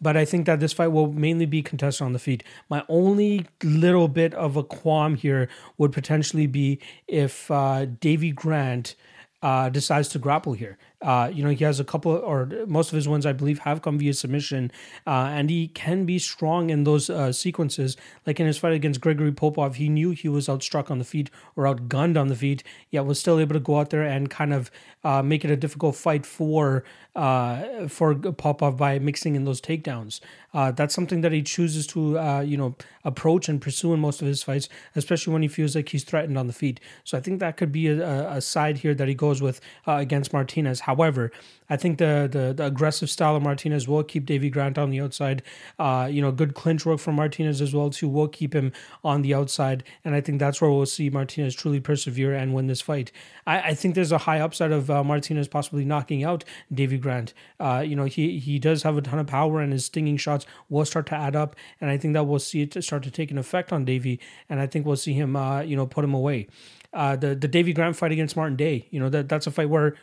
But I think that this fight will mainly be contested on the feet. My only little bit of a qualm here would potentially be if uh, Davy Grant uh, decides to grapple here. Uh, you know, he has a couple, or most of his wins, I believe, have come via submission, uh, and he can be strong in those uh, sequences. Like in his fight against Gregory Popov, he knew he was outstruck on the feet or outgunned on the feet, yet was still able to go out there and kind of uh, make it a difficult fight for uh, for Popov by mixing in those takedowns. Uh, that's something that he chooses to, uh, you know, approach and pursue in most of his fights, especially when he feels like he's threatened on the feet. So I think that could be a, a side here that he goes with uh, against Martinez. However, I think the, the, the aggressive style of Martinez will keep Davy Grant on the outside. Uh, you know, good clinch work from Martinez as well too will keep him on the outside, and I think that's where we'll see Martinez truly persevere and win this fight. I, I think there's a high upside of uh, Martinez possibly knocking out Davy Grant. Uh, you know, he he does have a ton of power, and his stinging shots will start to add up, and I think that we'll see it start to take an effect on Davy, and I think we'll see him, uh, you know, put him away. Uh, the the Davy Grant fight against Martin Day, you know, that that's a fight where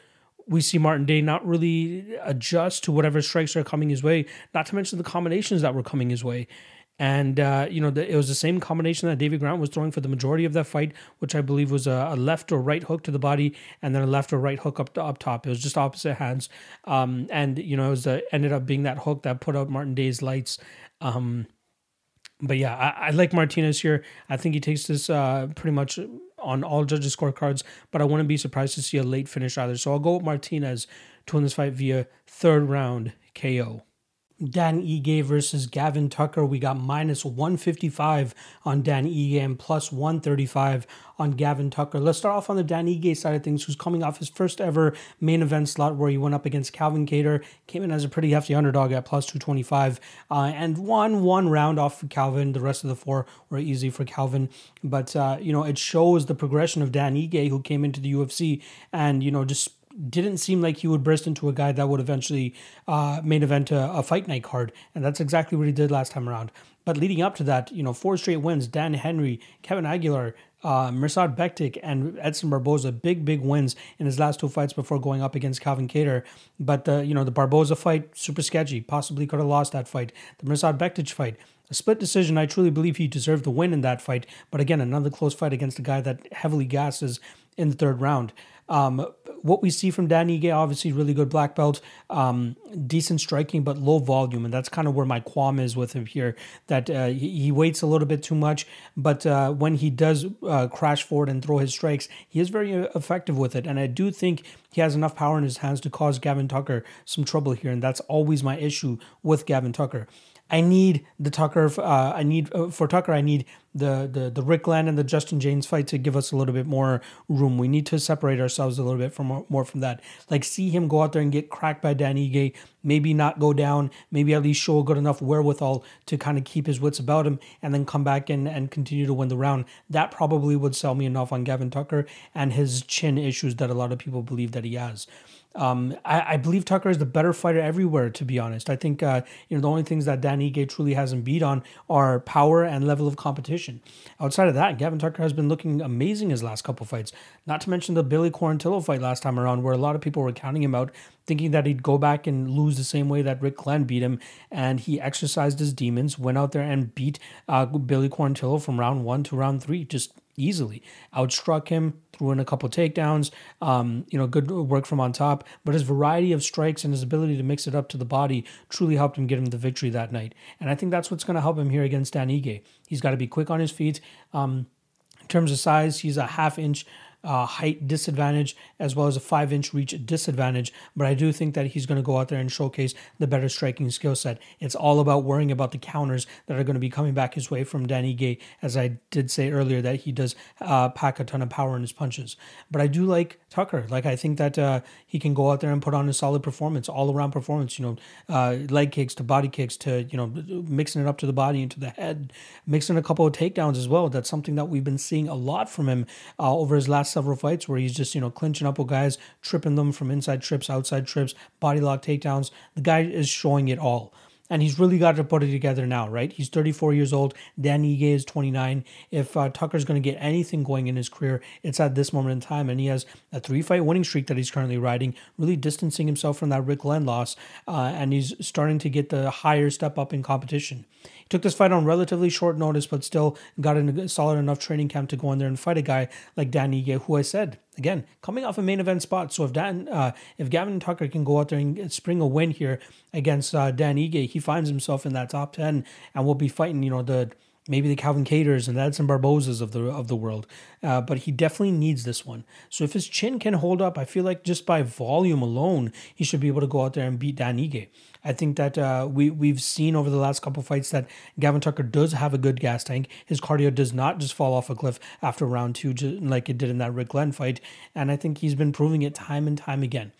we see Martin Day not really adjust to whatever strikes are coming his way, not to mention the combinations that were coming his way. And, uh, you know, the, it was the same combination that David Grant was throwing for the majority of that fight, which I believe was a, a, left or right hook to the body and then a left or right hook up up top. It was just opposite hands. Um, and, you know, it was the, ended up being that hook that put out Martin Day's lights. Um, but yeah, I, I, like Martinez here. I think he takes this uh, pretty much on all judges' scorecards, but I wouldn't be surprised to see a late finish either. So I'll go with Martinez to win this fight via third round KO. Dan Ige versus Gavin Tucker. We got minus 155 on Dan Ige and plus 135 on Gavin Tucker. Let's start off on the Dan Ige side of things, who's coming off his first ever main event slot where he went up against Calvin Kattar, came in as a pretty hefty underdog at plus 225, uh, and won one round off for Calvin. The rest of the four were easy for Calvin. But, uh, you know, it shows the progression of Dan Ige, who came into the UFC and, you know, just didn't seem like he would burst into a guy that would eventually uh, main event a, a, fight night card, and that's exactly what he did last time around. But leading up to that, you know, four straight wins: Dan Henry, Kevin Aguilar, uh, Mirsad Bektic, and Edson Barboza. Big, big wins in his last two fights before going up against Calvin Kattar. But the you know the Barboza fight super sketchy. Possibly could have lost that fight. The Mirsad Bektic fight. A split decision. I truly believe he deserved the win in that fight. But again, another close fight against a guy that heavily gasses in the third round. Um, what we see from Dan Ige, obviously really good black belt, um, decent striking, but low volume, and that's kind of where my qualm is with him here. That uh, he, he, waits a little bit too much, but uh, when he does uh, crash forward and throw his strikes, he is very uh, effective with it, and I do think he has enough power in his hands to cause Gavin Tucker some trouble here, and that's always my issue with Gavin Tucker. I need the Tucker. Uh, I need uh, for Tucker. I need the the the Rick Glenn and the Justin Jaynes fight to give us a little bit more room. We need to separate ourselves a little bit from more from that. Like see him go out there and get cracked by Dan Ige. Maybe not go down. Maybe at least show a good enough wherewithal to kind of keep his wits about him, and then come back and and continue to win the round. That probably would sell me enough on Gavin Tucker and his chin issues that a lot of people believe that he has. Um, I, I, believe Tucker is the better fighter everywhere. To be honest, I think uh, you know the only things that Dan Ige truly hasn't beat on are power and level of competition. Outside of that, Gavin Tucker has been looking amazing his last couple fights. Not to mention the Billy Quarantillo fight last time around, where a lot of people were counting him out, thinking that he'd go back and lose the same way that Rick Glenn beat him, and he exercised his demons, went out there and beat uh, Billy Quarantillo from round one to round three, just easily. Outstruck him, threw in a couple takedowns, um, you know, good work from on top. But his variety of strikes and his ability to mix it up to the body truly helped him get him the victory that night. And I think that's what's going to help him here against Dan Ige. He's got to be quick on his feet. Um, in terms of size, he's a half inch uh, height disadvantage as well as a five inch reach disadvantage. But I do think that he's going to go out there and showcase the better striking skill set. It's all about worrying about the counters that are going to be coming back his way from Dan Ige, as I did say earlier that he does uh, pack a ton of power in his punches. But I do like Tucker. Like I think that uh, he can go out there and put on a solid performance, all around performance. You know, uh, leg kicks to body kicks to you know mixing it up to the body and to the head, mixing a couple of takedowns as well. That's something that we've been seeing a lot from him uh, over his last several fights where he's just, you know, clinching up with guys, tripping them from inside trips, outside trips, body lock takedowns. The guy is showing it all. And he's really got to put it together now, right? He's 34 years old. Dan Ige is 29. If uh, Tucker's going to get anything going in his career, it's at this moment in time. And he has a three fight winning streak that he's currently riding, really distancing himself from that Rick Glenn loss. Uh, and he's starting to get the higher step up in competition. Took this fight on relatively short notice, but still got in a solid enough training camp to go in there and fight a guy like Dan Ige, who I said again coming off a main event spot. So if Dan, uh, if Gavin Tucker can go out there and spring a win here against uh, Dan Ige, he finds himself in that top ten, and will be fighting, you know, the maybe the Calvin Kattar's and the Edson Barbozas of the of the world. Uh, but he definitely needs this one. So if his chin can hold up, I feel like just by volume alone, he should be able to go out there and beat Dan Ige. I think that uh, we we've seen over the last couple fights that Gavin Tucker does have a good gas tank. His cardio does not just fall off a cliff after round two, like it did in that Rick Glenn fight, and I think he's been proving it time and time again.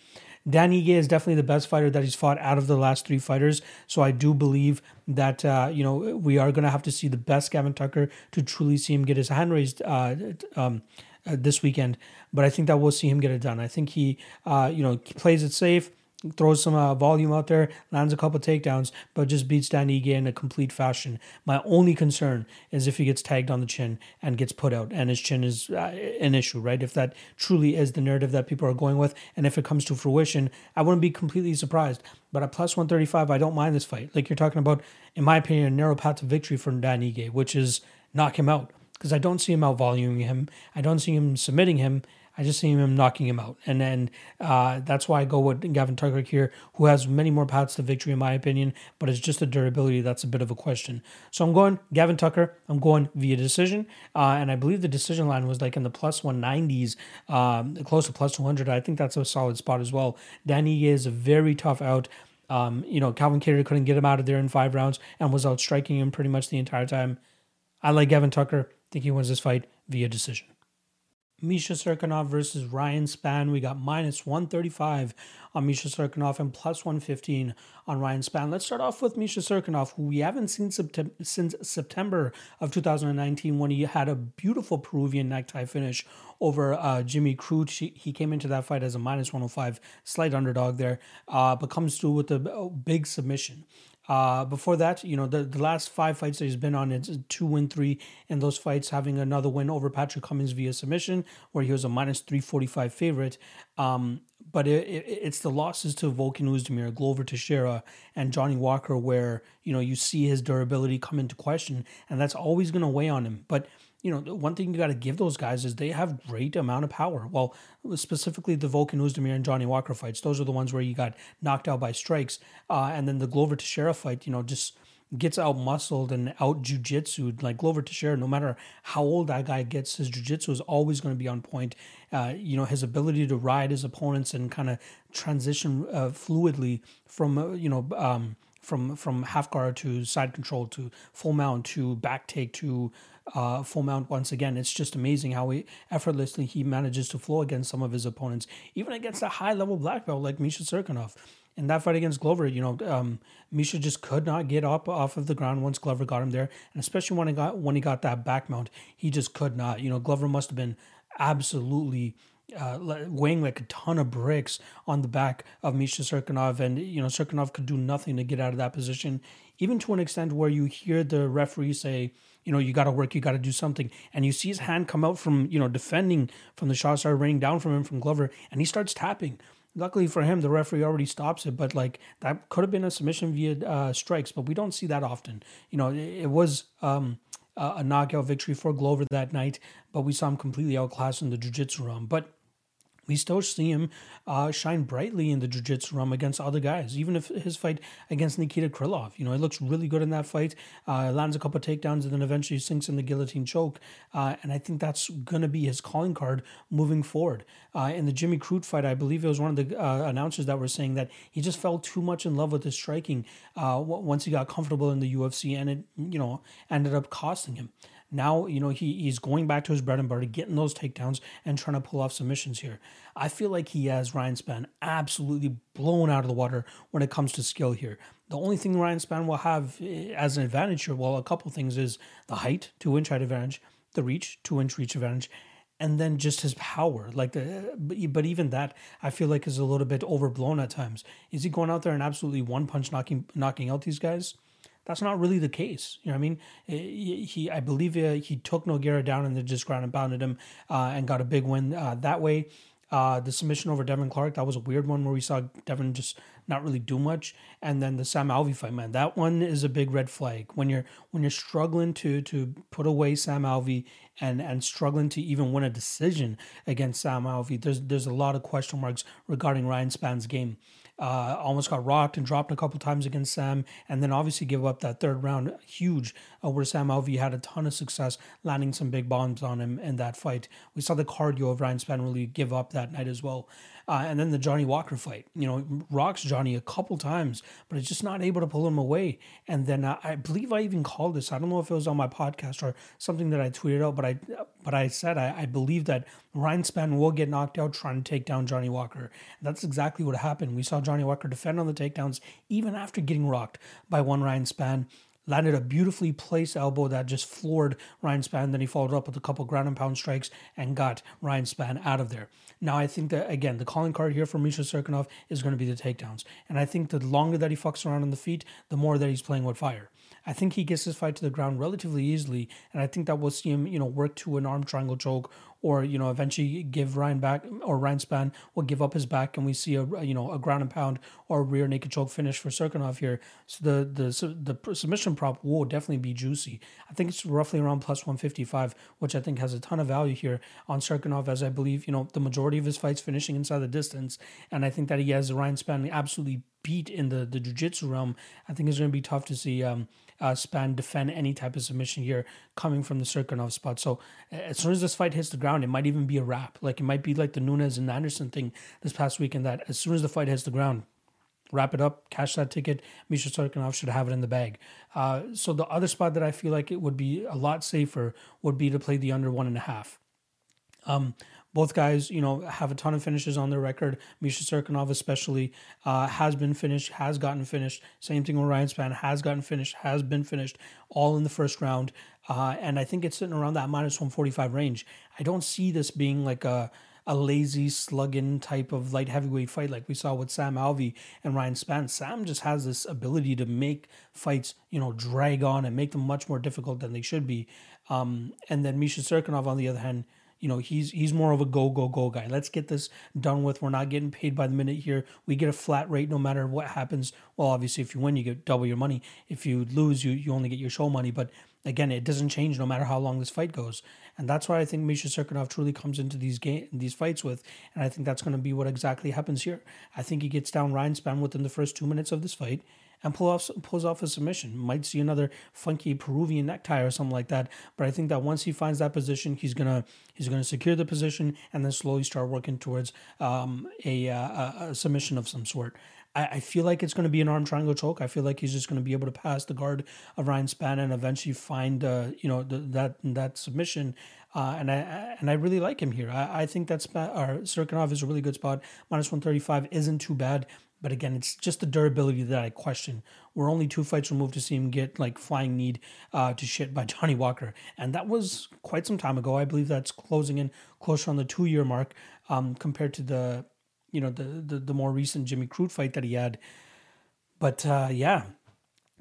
Dan Ige is definitely the best fighter that he's fought out of the last three fighters. So I do believe that uh, you know we are going to have to see the best Gavin Tucker to truly see him get his hand raised uh, um, uh, this weekend. But I think that we'll see him get it done. I think he uh, you know plays it safe throws some uh, volume out there, lands a couple takedowns, but just beats Dan Ige in a complete fashion. My only concern is if he gets tagged on the chin and gets put out, and his chin is uh, an issue, right? If that truly is the narrative that people are going with, and if it comes to fruition, I wouldn't be completely surprised. But at plus 135, I don't mind this fight. Like you're talking about, in my opinion, a narrow path to victory for Dan Ige, which is knock him out. Because I don't see him out voluming him. I don't see him submitting him. I just see him knocking him out. And then uh, that's why I go with Gavin Tucker here, who has many more paths to victory, in my opinion, but it's just the durability that's a bit of a question. So I'm going Gavin Tucker. I'm going via decision. Uh, and I believe the decision line was like in the plus 190s, um, close to plus 200. I think that's a solid spot as well. Danny is a very tough out. Um, you know, Calvin Kattar couldn't get him out of there in five rounds and was out striking him pretty much the entire time. I like Gavin Tucker. I think he wins this fight via decision. Misha Cirkunov versus Ryan Spann. We got minus 135 on Misha Cirkunov and plus 115 on Ryan Spann. Let's start off with Misha Cirkunov, who we haven't seen since September of 2019 when he had a beautiful Peruvian necktie finish over uh, Jimmy Crute. He came into that fight as a minus 105, slight underdog there, uh, but comes through with a big submission. Uh, before that, you know, the, the last five fights that he's been on, it's two win three, and those fights having another win over Patrick Cummins via submission, where he was a minus 345 favorite. Um, but it, it, it's the losses to Volkan Oezdemir, Glover Teixeira, and Johnny Walker where, you know, you see his durability come into question, and that's always going to weigh on him. But you know, one thing you got to give those guys is they have great amount of power. Well, specifically the Volkan Oezdemir and Johnny Walker fights, those are the ones where you got knocked out by strikes. Uh, and then the Glover Teixeira fight, you know, just gets out muscled and out jujitsu. Like Glover Teixeira, no matter how old that guy gets, his jujitsu is always going to be on point. Uh, you know, his ability to ride his opponents and kind of transition uh, fluidly from, uh, you know, um, from from half guard to side control to full mount to back take to uh, full mount once again. It's just amazing how he effortlessly he manages to flow against some of his opponents, even against a high level black belt like Misha Cirkunov. In that fight against Glover, you know, um, Misha just could not get up off of the ground once Glover got him there, and especially when he got when he got that back mount, he just could not. You know, Glover must have been absolutely uh, weighing like a ton of bricks on the back of Misha Cirkunov, and you know Cirkunov could do nothing to get out of that position, even to an extent where you hear the referee say, you know, you got to work, you got to do something, and you see his hand come out from you know defending from the shot started raining down from him from Glover, and he starts tapping. Luckily for him, the referee already stops it, but like that could have been a submission via uh, strikes, but we don't see that often. You know, it, it was. Um, uh, a knockout victory for Glover that night, but we saw him completely outclassed in the jiu-jitsu realm. But we still see him uh, shine brightly in the jiu-jitsu realm against other guys. Even if his fight against Nikita Krylov, you know, he looks really good in that fight. Uh, lands a couple takedowns and then eventually sinks in the guillotine choke. Uh, and I think that's going to be his calling card moving forward. Uh, in the Jimmy Crute fight, I believe it was one of the uh, announcers that were saying that he just fell too much in love with his striking uh, once he got comfortable in the UFC, and it, you know, ended up costing him. Now, you know, he, he's going back to his bread and butter, getting those takedowns and trying to pull off submissions here. I feel like he has Ryan Spann absolutely blown out of the water when it comes to skill here. The only thing Ryan Spann will have eh, as an advantage here, well, a couple things is the height, two inch height advantage, the reach, two inch reach advantage, and then just his power. Like the, but even that, I feel like is a little bit overblown at times. Is he going out there and absolutely one punch knocking knocking out these guys? That's not really the case. You know I mean? Eh, he, I believe uh, he took Nogueira down in the ground and pounded him uh, and got a big win uh, that way. Uh, the submission over Devin Clark, that was a weird one where we saw Devin just not really do much. And then the Sam Alvey fight, man, that one is a big red flag. When you're when you're struggling to to put away Sam Alvey and and struggling to even win a decision against Sam Alvey, there's there's a lot of question marks regarding Ryan Spann's game uh, almost got rocked and dropped a couple times against Sam, and then obviously give up that third round huge, uh, where Sam Alvey had a ton of success landing some big bombs on him in that fight. We saw the cardio of Ryan Spann really give up that night as well. Uh, and then the Johnny Walker fight, you know, rocks Johnny a couple times, but it's just not able to pull him away. And then uh, I believe I even called this. I don't know if it was on my podcast or something that I tweeted out, but I but I said I, I believe that Ryan Spann will get knocked out trying to take down Johnny Walker. And that's exactly what happened. We saw Johnny Walker defend on the takedowns even after getting rocked by one Ryan Spann landed a beautifully placed elbow that just floored Ryan Spann. Then he followed up with a couple ground and pound strikes and got Ryan Spann out of there. Now, I think that, again, the calling card here for Misha Cirkunov is going to be the takedowns. And I think the longer that he fucks around on the feet, the more that he's playing with fire. I think he gets his fight to the ground relatively easily. And I think that we'll see him, you know, work to an arm triangle choke or you know eventually give Ryan back or Ryan Spann will give up his back and we see a you know a ground and pound or rear naked choke finish for Cirkunov here. So the the the submission prop will definitely be juicy. I think it's roughly around plus 155, which I think has a ton of value here on Cirkunov as I believe you know the majority of his fights finishing inside the distance, and I think that he has Ryan Spann absolutely beat in the the jiu-jitsu realm. I think it's going to be tough to see um, uh, Spann defend any type of submission here coming from the Cirkunov spot. So as soon as this fight hits the ground, it might even be a wrap. Like it might be like the Nunes and Anderson thing this past weekend that as soon as the fight hits the ground, wrap it up, cash that ticket. Misha Cirkunov should have it in the bag. Uh, so the other spot that I feel like it would be a lot safer would be to play the under one and a half. Um, both guys, you know, have a ton of finishes on their record. Misha Cirkunov, especially, uh, has been finished, has gotten finished. Same thing with Ryan Spann, has gotten finished, has been finished, all in the first round. Uh, and I think it's sitting around that minus 145 range. I don't see this being like a a lazy slugging type of light heavyweight fight like we saw with Sam Alvey and Ryan Spann. Sam just has this ability to make fights, you know, drag on and make them much more difficult than they should be. Um, and then Misha Cirkunov, on the other hand, you know, he's he's more of a go go go guy. Let's get this done with. We're not getting paid by the minute here. We get a flat rate no matter what happens. Well, obviously, if you win, you get double your money. If you lose, you you only get your show money. But again, it doesn't change no matter how long this fight goes. And that's why I think Misha Cirkunov truly comes into these game these fights with. And I think that's going to be what exactly happens here. I think he gets down Ryan Spann within the first two minutes of this fight and pull off pulls off a submission. Might see another funky Peruvian necktie or something like that. But I think that once he finds that position, he's gonna he's gonna secure the position and then slowly start working towards um, a, uh, a submission of some sort. I, feel like it's going to be an arm triangle choke. I feel like he's just going to be able to pass the guard of Ryan Spann and eventually find uh, you know that that submission. Uh, and I and I really like him here. I, I think that Sp- our Cirkunov is a really good spot. Minus one thirty five isn't too bad But again, it's just the durability that I question. We're only two fights removed to see him get like flying kneed uh, to shit by Johnny Walker, and that was quite some time ago. I believe that's closing in closer on the two year mark um, compared to the you know the, the the more recent Jimmy Crute fight that he had. But uh, yeah,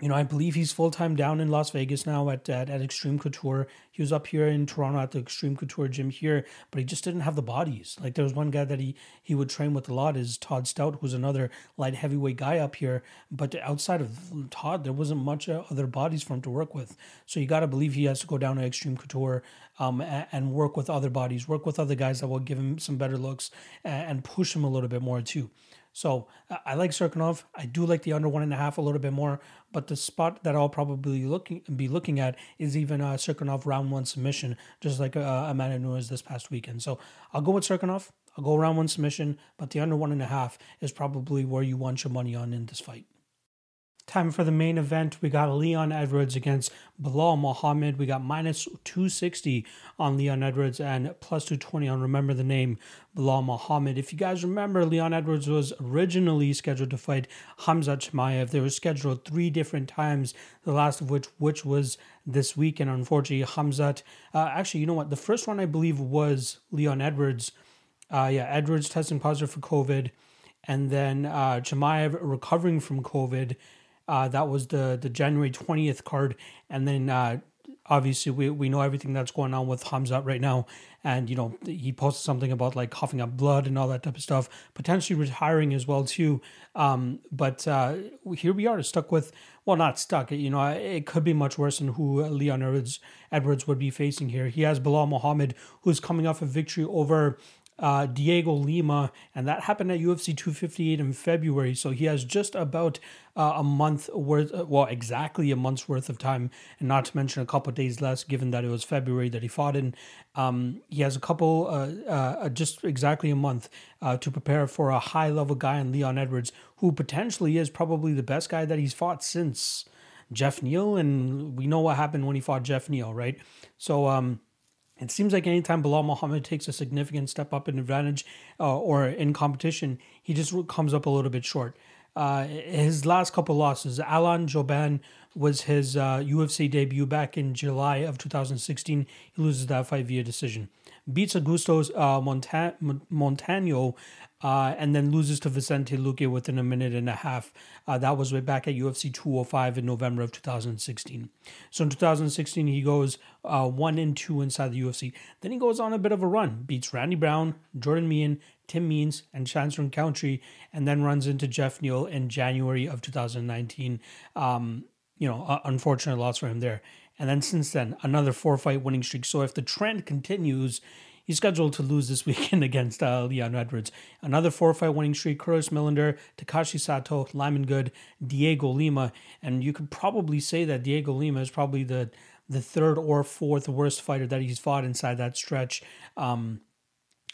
you know, I believe he's full time down in Las Vegas now at, at, at Extreme Couture. He was up here in Toronto at the Extreme Couture gym here, but he just didn't have the bodies. Like there was one guy that he he would train with a lot is Todd Stout, who's another light heavyweight guy up here. But outside of Todd, there wasn't much uh, other bodies for him to work with. So you got to believe he has to go down to Extreme Couture um, and, work with other bodies, work with other guys that will give him some better looks and push him a little bit more too. So I like Cirkunov. I do like the under one and a half a little bit more, but the spot that I'll probably looking be looking at is even uh, Cirkunov round one submission, just like uh, Amanda Nunes this past weekend. So I'll go with Cirkunov. I'll go round one submission, but the under one and a half is probably where you want your money on in this fight. Time for the main event. We got Leon Edwards against Belal Muhammad. We got minus 260 on Leon Edwards and plus 220 on Remember the Name Belal Muhammad. If you guys remember, Leon Edwards was originally scheduled to fight Khamzat Chimaev. They were scheduled three different times, the last of which which was this week. And unfortunately, Khamzat, uh, actually, you know what? The first one I believe was Leon Edwards. Uh, yeah, Edwards testing positive for COVID. And then uh, Chimaev recovering from COVID uh, that was the the January twentieth card, and then uh, obviously we, we know everything that's going on with Khamzat right now, and you know he posted something about like coughing up blood and all that type of stuff, potentially retiring as well too. Um, but uh, here we are stuck with well, not stuck. You know, it could be much worse than who Leon Edwards, Edwards would be facing here. He has Belal Muhammad, who's coming off a victory over uh, Dhiego Lima, and that happened at UFC 258 in February. So he has just about uh, a month worth, uh, well, exactly a month's worth of time, and not to mention a couple days less, given that it was February that he fought in. Um, he has a couple, uh, uh, just exactly a month uh, to prepare for a high level guy in Leon Edwards, who potentially is probably the best guy that he's fought since Jeff Neal, and we know what happened when he fought Jeff Neal, right? So, um, it seems like anytime Belal Muhammad takes a significant step up in advantage uh, or in competition, he just comes up a little bit short. Uh, his last couple losses, Alan Jouban was his uh, UFC debut back in July of 2016. He loses that fight via decision. Beats Augustos uh, Monta- Montano uh, and then loses to Vicente Luque within a minute and a half. Uh, that was way back at UFC 205 in November of 2016. So in 2016, he goes uh, one and two inside the UFC. Then he goes on a bit of a run, beats Randy Brown, Jordan Mein, Tim Means, and Chance Rencountre, and then runs into Jeff Neal in January of 2019. Um, you know, unfortunate loss for him there. And then since then, another four fight winning streak. So if the trend continues, He's scheduled to lose this weekend against uh, Leon Edwards. Another four fight winning streak Curtis Millender, Takashi Sato, Lyman Good, Dhiego Lima. And you could probably say that Dhiego Lima is probably the the third or fourth worst fighter that he's fought inside that stretch. Um,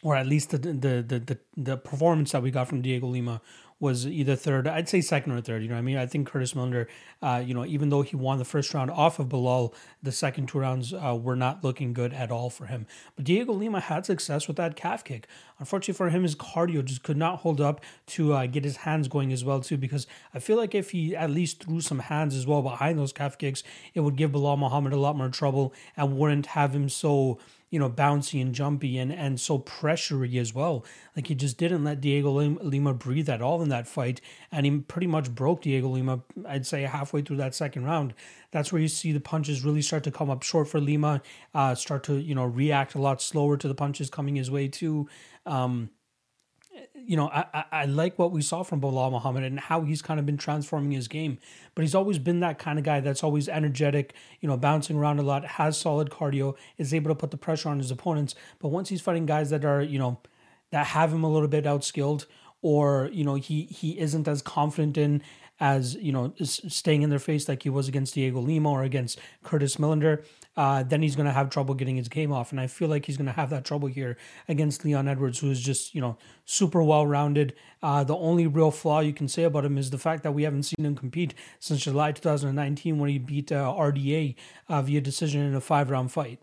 or at least the, the the the the performance that we got from Dhiego Lima was either third, I'd say second or third. You know, I mean, I think Curtis Millender, uh, you know, even though he won the first round off of Belal, the second two rounds uh, were not looking good at all for him. But Dhiego Lima had success with that calf kick. Unfortunately for him, his cardio just could not hold up to uh, get his hands going as well too. Because I feel like if he at least threw some hands as well behind those calf kicks, it would give Belal Muhammad a lot more trouble and wouldn't have him so you know, bouncy and jumpy and, and so pressury as well. Like he just didn't let Dhiego Lima breathe at all in that fight. And he pretty much broke Dhiego Lima, I'd say, halfway through that second round. That's where you see the punches really start to come up short for Lima, uh, start to, you know, react a lot slower to the punches coming his way too. Um, you know, I, I like what we saw from Belal Muhammad and how he's kind of been transforming his game. But he's always been that kind of guy that's always energetic, you know, bouncing around a lot, has solid cardio, is able to put the pressure on his opponents. But once he's fighting guys that are, you know, that have him a little bit outskilled, or you know, he he isn't as confident in as you know staying in their face like he was against Dhiego Lima or against Curtis Millender, uh, then he's going to have trouble getting his game off. And I feel like he's going to have that trouble here against Leon Edwards, who is just you know super well rounded. Uh, the only real flaw you can say about him is the fact that we haven't seen him compete since July 2019 when he beat uh, RDA uh, via decision in a five round fight.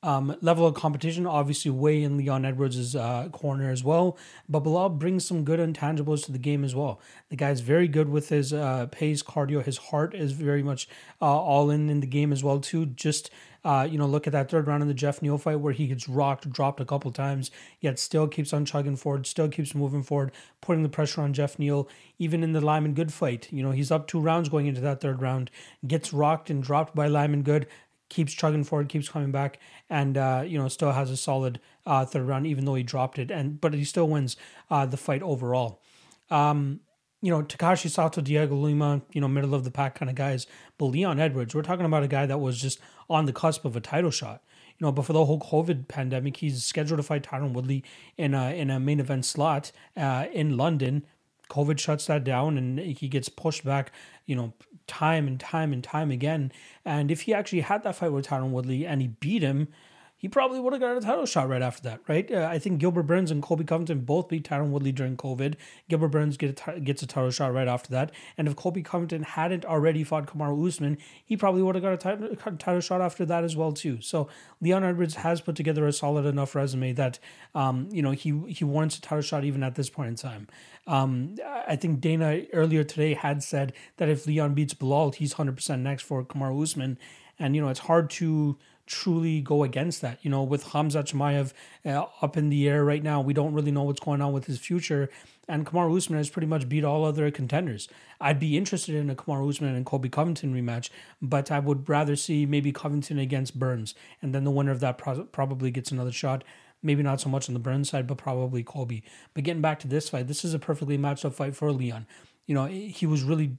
Um, level of competition, obviously, way in Leon Edwards' uh, corner as well. But Belal brings some good intangibles to the game as well. The guy's very good with his uh, pace, cardio. His heart is very much uh, all in in the game as well too. Just uh, you know, look at that third round in the Jeff Neal fight where he gets rocked, dropped a couple times, yet still keeps on chugging forward, still keeps moving forward, putting the pressure on Jeff Neal. Even in the Lyman Good fight, you know, he's up two rounds going into that third round, gets rocked and dropped by Lyman Good, keeps chugging forward, keeps coming back, and uh, you know still has a solid uh, third round, even though he dropped it, and but he still wins uh, the fight overall. Um, you know, Takashi Sato, Dhiego Lima, you know, middle of the pack kind of guys. But Leon Edwards, we're talking about a guy that was just on the cusp of a title shot. You know, before the whole COVID pandemic, he's scheduled to fight Tyron Woodley in a in a main event slot uh, in London. COVID shuts that down, and he gets pushed back. You know, time and time and time again. And if he actually had that fight with Tyron Woodley and he beat him, he probably would have got a title shot right after that, right? Uh, I think Gilbert Burns and Colby Covington both beat Tyron Woodley during COVID. Gilbert Burns get a t- gets a title shot right after that. And if Colby Covington hadn't already fought Kamaru Usman, he probably would have got a t- title shot after that as well too. So Leon Edwards has put together a solid enough resume that um, you know he he warrants a title shot even at this point in time. Um, I think Dana earlier today had said that if Leon beats Belal, he's hundred percent next for Kamaru Usman, and you know it's hard to truly go against that. You know, with Khamzat Chimaev uh, up in the air right now, we don't really know what's going on with his future. And Kamaru Usman has pretty much beat all other contenders. I'd be interested in a Kamaru Usman and Colby Covington rematch, but I would rather see maybe Covington against Burns, and then the winner of that pro- probably gets another shot. Maybe not so much on the Burns side, but probably Colby. But getting back to this fight, this is a perfectly matched up fight for Leon. You know, he was really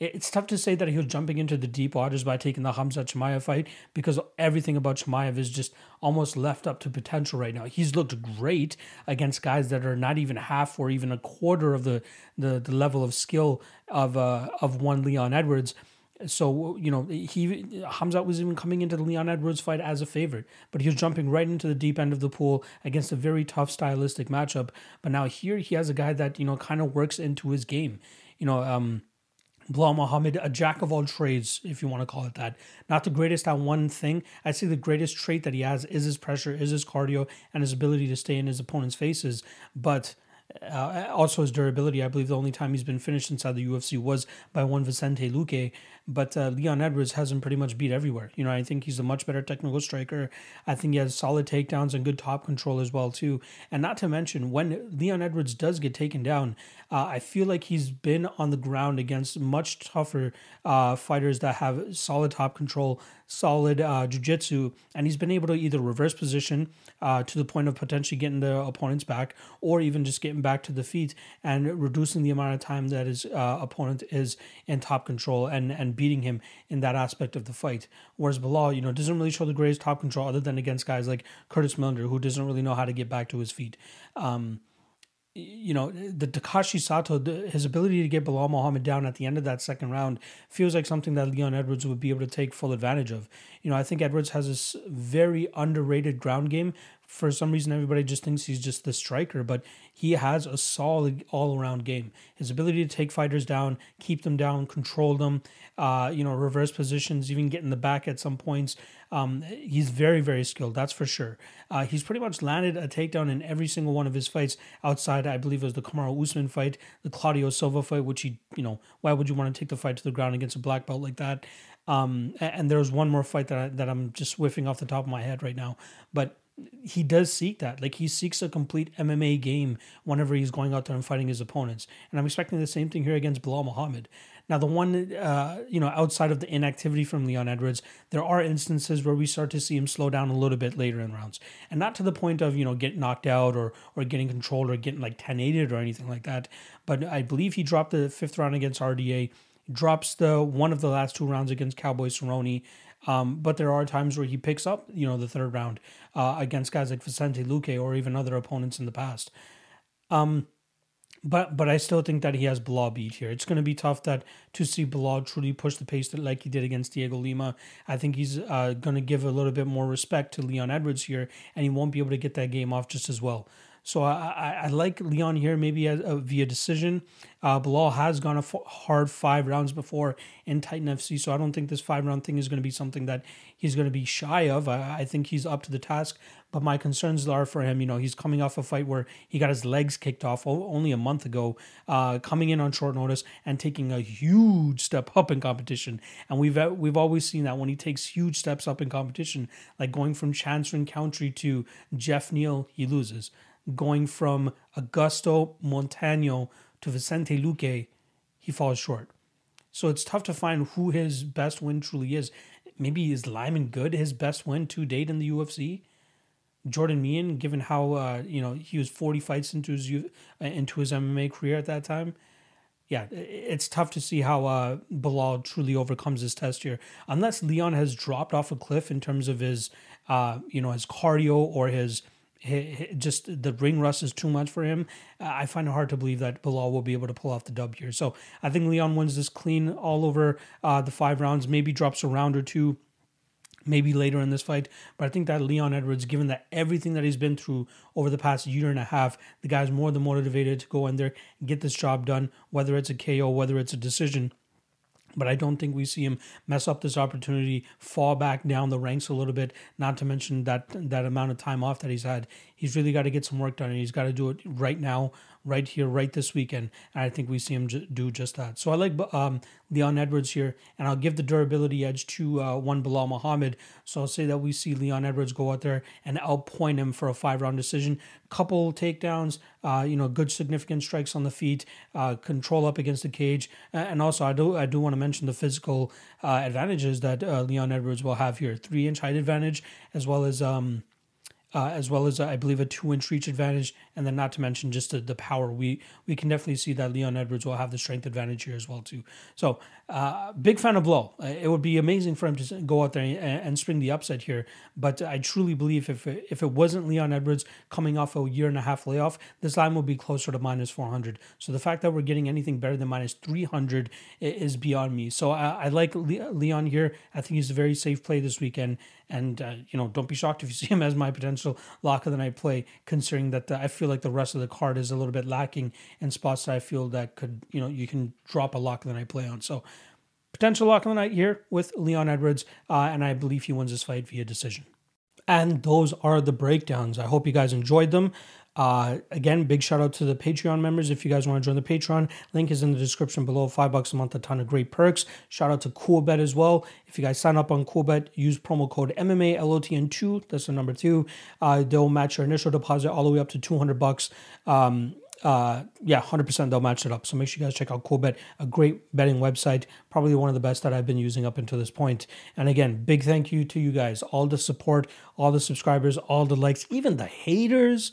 it's tough to say that he was jumping into the deep waters by taking the Khamzat Chimaev fight because everything about Chimaev is just almost left up to potential right now. He's looked great against guys that are not even half or even a quarter of the the, the level of skill of uh, of one Leon Edwards. So you know he Hamza was even coming into the Leon Edwards fight as a favorite, but he was jumping right into the deep end of the pool against a very tough stylistic matchup. But now here he has a guy that you know kind of works into his game. You know, um, Belal Muhammad, a jack of all trades, if you want to call it that. Not the greatest at one thing. I'd say the greatest trait that he has is his pressure, is his cardio, and his ability to stay in his opponent's faces. But uh, also his durability. I believe the only time he's been finished inside the UFC was by one Vicente Luque. But uh, Leon Edwards has him pretty much beat everywhere. You know, I think he's a much better technical striker. I think he has solid takedowns and good top control as well too. And not to mention, when Leon Edwards does get taken down, uh, I feel like he's been on the ground against much tougher uh, fighters that have solid top control, solid uh, jiu-jitsu, and he's been able to either reverse position uh, to the point of potentially getting the opponent's back, or even just getting back to the feet and reducing the amount of time that his uh, opponent is in top control and and beating him in that aspect of the fight. Whereas Belal, you know, doesn't really show the greatest top control other than against guys like Curtis Millender, who doesn't really know how to get back to his feet. Um, you know, the Takashi Sato, the, his ability to get Belal Muhammad down at the end of that second round feels like something that Leon Edwards would be able to take full advantage of. You know, I think Edwards has this very underrated ground game. For some reason, everybody just thinks he's just the striker, but he has a solid all around game. His ability to take fighters down, keep them down, control them, uh, you know, reverse positions, even get in the back at some points. Um, he's very, very skilled, that's for sure. Uh, he's pretty much landed a takedown in every single one of his fights outside, I believe, it was the Kamaru Usman fight, the Claudio Silva fight, which he, you know, why would you want to take the fight to the ground against a black belt like that? Um, and there was one more fight that I, that I'm just whiffing off the top of my head right now, but he does seek that. Like he seeks a complete MMA game whenever he's going out there and fighting his opponents. And I'm expecting the same thing here against Belal Muhammad. Now, the one, uh, you know, outside of the inactivity from Leon Edwards, there are instances where we start to see him slow down a little bit later in rounds, and not to the point of you know getting knocked out or or getting controlled or getting like 10-8 or anything like that. But I believe he dropped the fifth round against RDA, drops the one of the last two rounds against Cowboy Cerrone. Um, but there are times where he picks up, you know, the third round uh, against guys like Vicente Luque or even other opponents in the past. Um, but but I still think that he has Belal beat here. It's going to be tough that to see Belal truly push the pace that like he did against Dhiego Lima. I think he's uh, going to give a little bit more respect to Leon Edwards here, and he won't be able to get that game off just as well. So I, I, I like Leon here, maybe as, uh, via decision. Uh, Belal has gone a f- hard five rounds before in Titan FC, so I don't think this five round thing is going to be something that he's going to be shy of. I, I think he's up to the task, but my concerns are for him. You know, he's coming off a fight where he got his legs kicked off only a month ago, uh, coming in on short notice and taking a huge step up in competition. And we've uh, we've always seen that when he takes huge steps up in competition, like going from Chance Rencountre to Jeff Neal, he loses. Going from Augusto Montano to Vicente Luque, he falls short. So it's tough to find who his best win truly is. Maybe is Lyman Good his best win to date in the UFC? Jordan Mein, given how uh, you know he was forty fights into his uh, into his MMA career at that time, yeah, it's tough to see how uh, Belal truly overcomes this test here, unless Leon has dropped off a cliff in terms of his uh, you know his cardio or his just the ring rust is too much for him. I find it hard to believe that Belal will be able to pull off the dub here. So I think Leon wins this clean all over uh, the five rounds. Maybe drops a round or two, maybe later in this fight. But I think that Leon Edwards, given that everything that he's been through over the past year and a half, the guy's more than motivated to go in there, and get this job done, whether it's a KO, whether it's a decision but I don't think we see him mess up this opportunity, fall back down the ranks a little bit. Not to mention that that amount of time off that he's had. He's really got to get some work done, and he's got to do it right now, right here, right this weekend. And I think we see him do just that. So I like um, Leon Edwards here, and I'll give the durability edge to uh, one Belal Muhammad. So I'll say that we see Leon Edwards go out there and outpoint him for a five round decision. Couple takedowns, uh, you know, good significant strikes on the feet, uh, control up against the cage, and also I do I do want to mention the physical uh, advantages that uh, Leon Edwards will have here: three inch height advantage, as well as um, uh, as well as uh, I believe a two inch reach advantage, and then not to mention just the, the power. We we can definitely see that Leon Edwards will have the strength advantage here as well too. So uh, big fan of Low. Uh, it would be amazing for him to go out there and, and spring the upset here. But I truly believe if it, if it wasn't Leon Edwards coming off a year and a half layoff, this line would be closer to minus four hundred. So the fact that we're getting anything better than minus three hundred is beyond me. So I, I like Leon here. I think he's a very safe play this weekend. And uh, you know, don't be shocked if you see him as my potential lock of the night play, considering that uh, I feel like the rest of the card is a little bit lacking in spots that I feel that could, you know, you can drop a lock of the night play on. So potential lock of the night here with Leon Edwards, uh, and I believe he wins this fight via decision. And those are the breakdowns. I hope you guys enjoyed them. Uh, again, big shout out to the Patreon members. If you guys want to join the Patreon, link is in the description below. Five bucks a month, a ton of great perks. Shout out to Coolbet as well. If you guys sign up on Coolbet, use promo code MMA LOTN2. That's the number two. Uh, they'll match your initial deposit all the way up to 200 bucks. Um, uh, yeah, 100% they'll match it up. So make sure you guys check out Coolbet, a great betting website, probably one of the best that I've been using up until this point. And again, big thank you to you guys, all the support, all the subscribers, all the likes, even the haters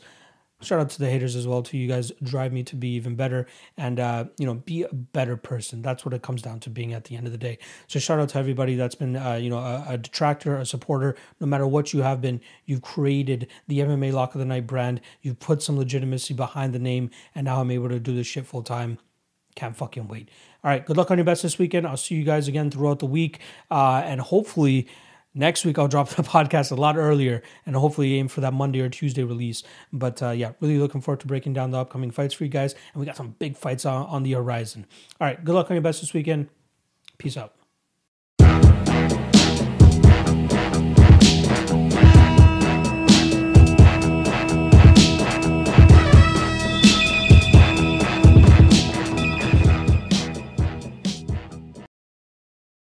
shout out to the haters as well To You guys drive me to be even better and uh, you know be a better person. That's what it comes down to being at the end of the day. So shout out to everybody that's been uh, you know a, a, detractor, a supporter. No matter what you have been, you've created the MMA Lock of the Night brand. You've put some legitimacy behind the name, and now I'm able to do this shit full time. Can't fucking wait. All right, good luck on your best this weekend. I'll see you guys again throughout the week, uh, and hopefully Next week, I'll drop the podcast a lot earlier and hopefully aim for that Monday or Tuesday release. But uh, yeah, really looking forward to breaking down the upcoming fights for you guys. And we got some big fights on, on the horizon. All right, good luck on your best this weekend. Peace out.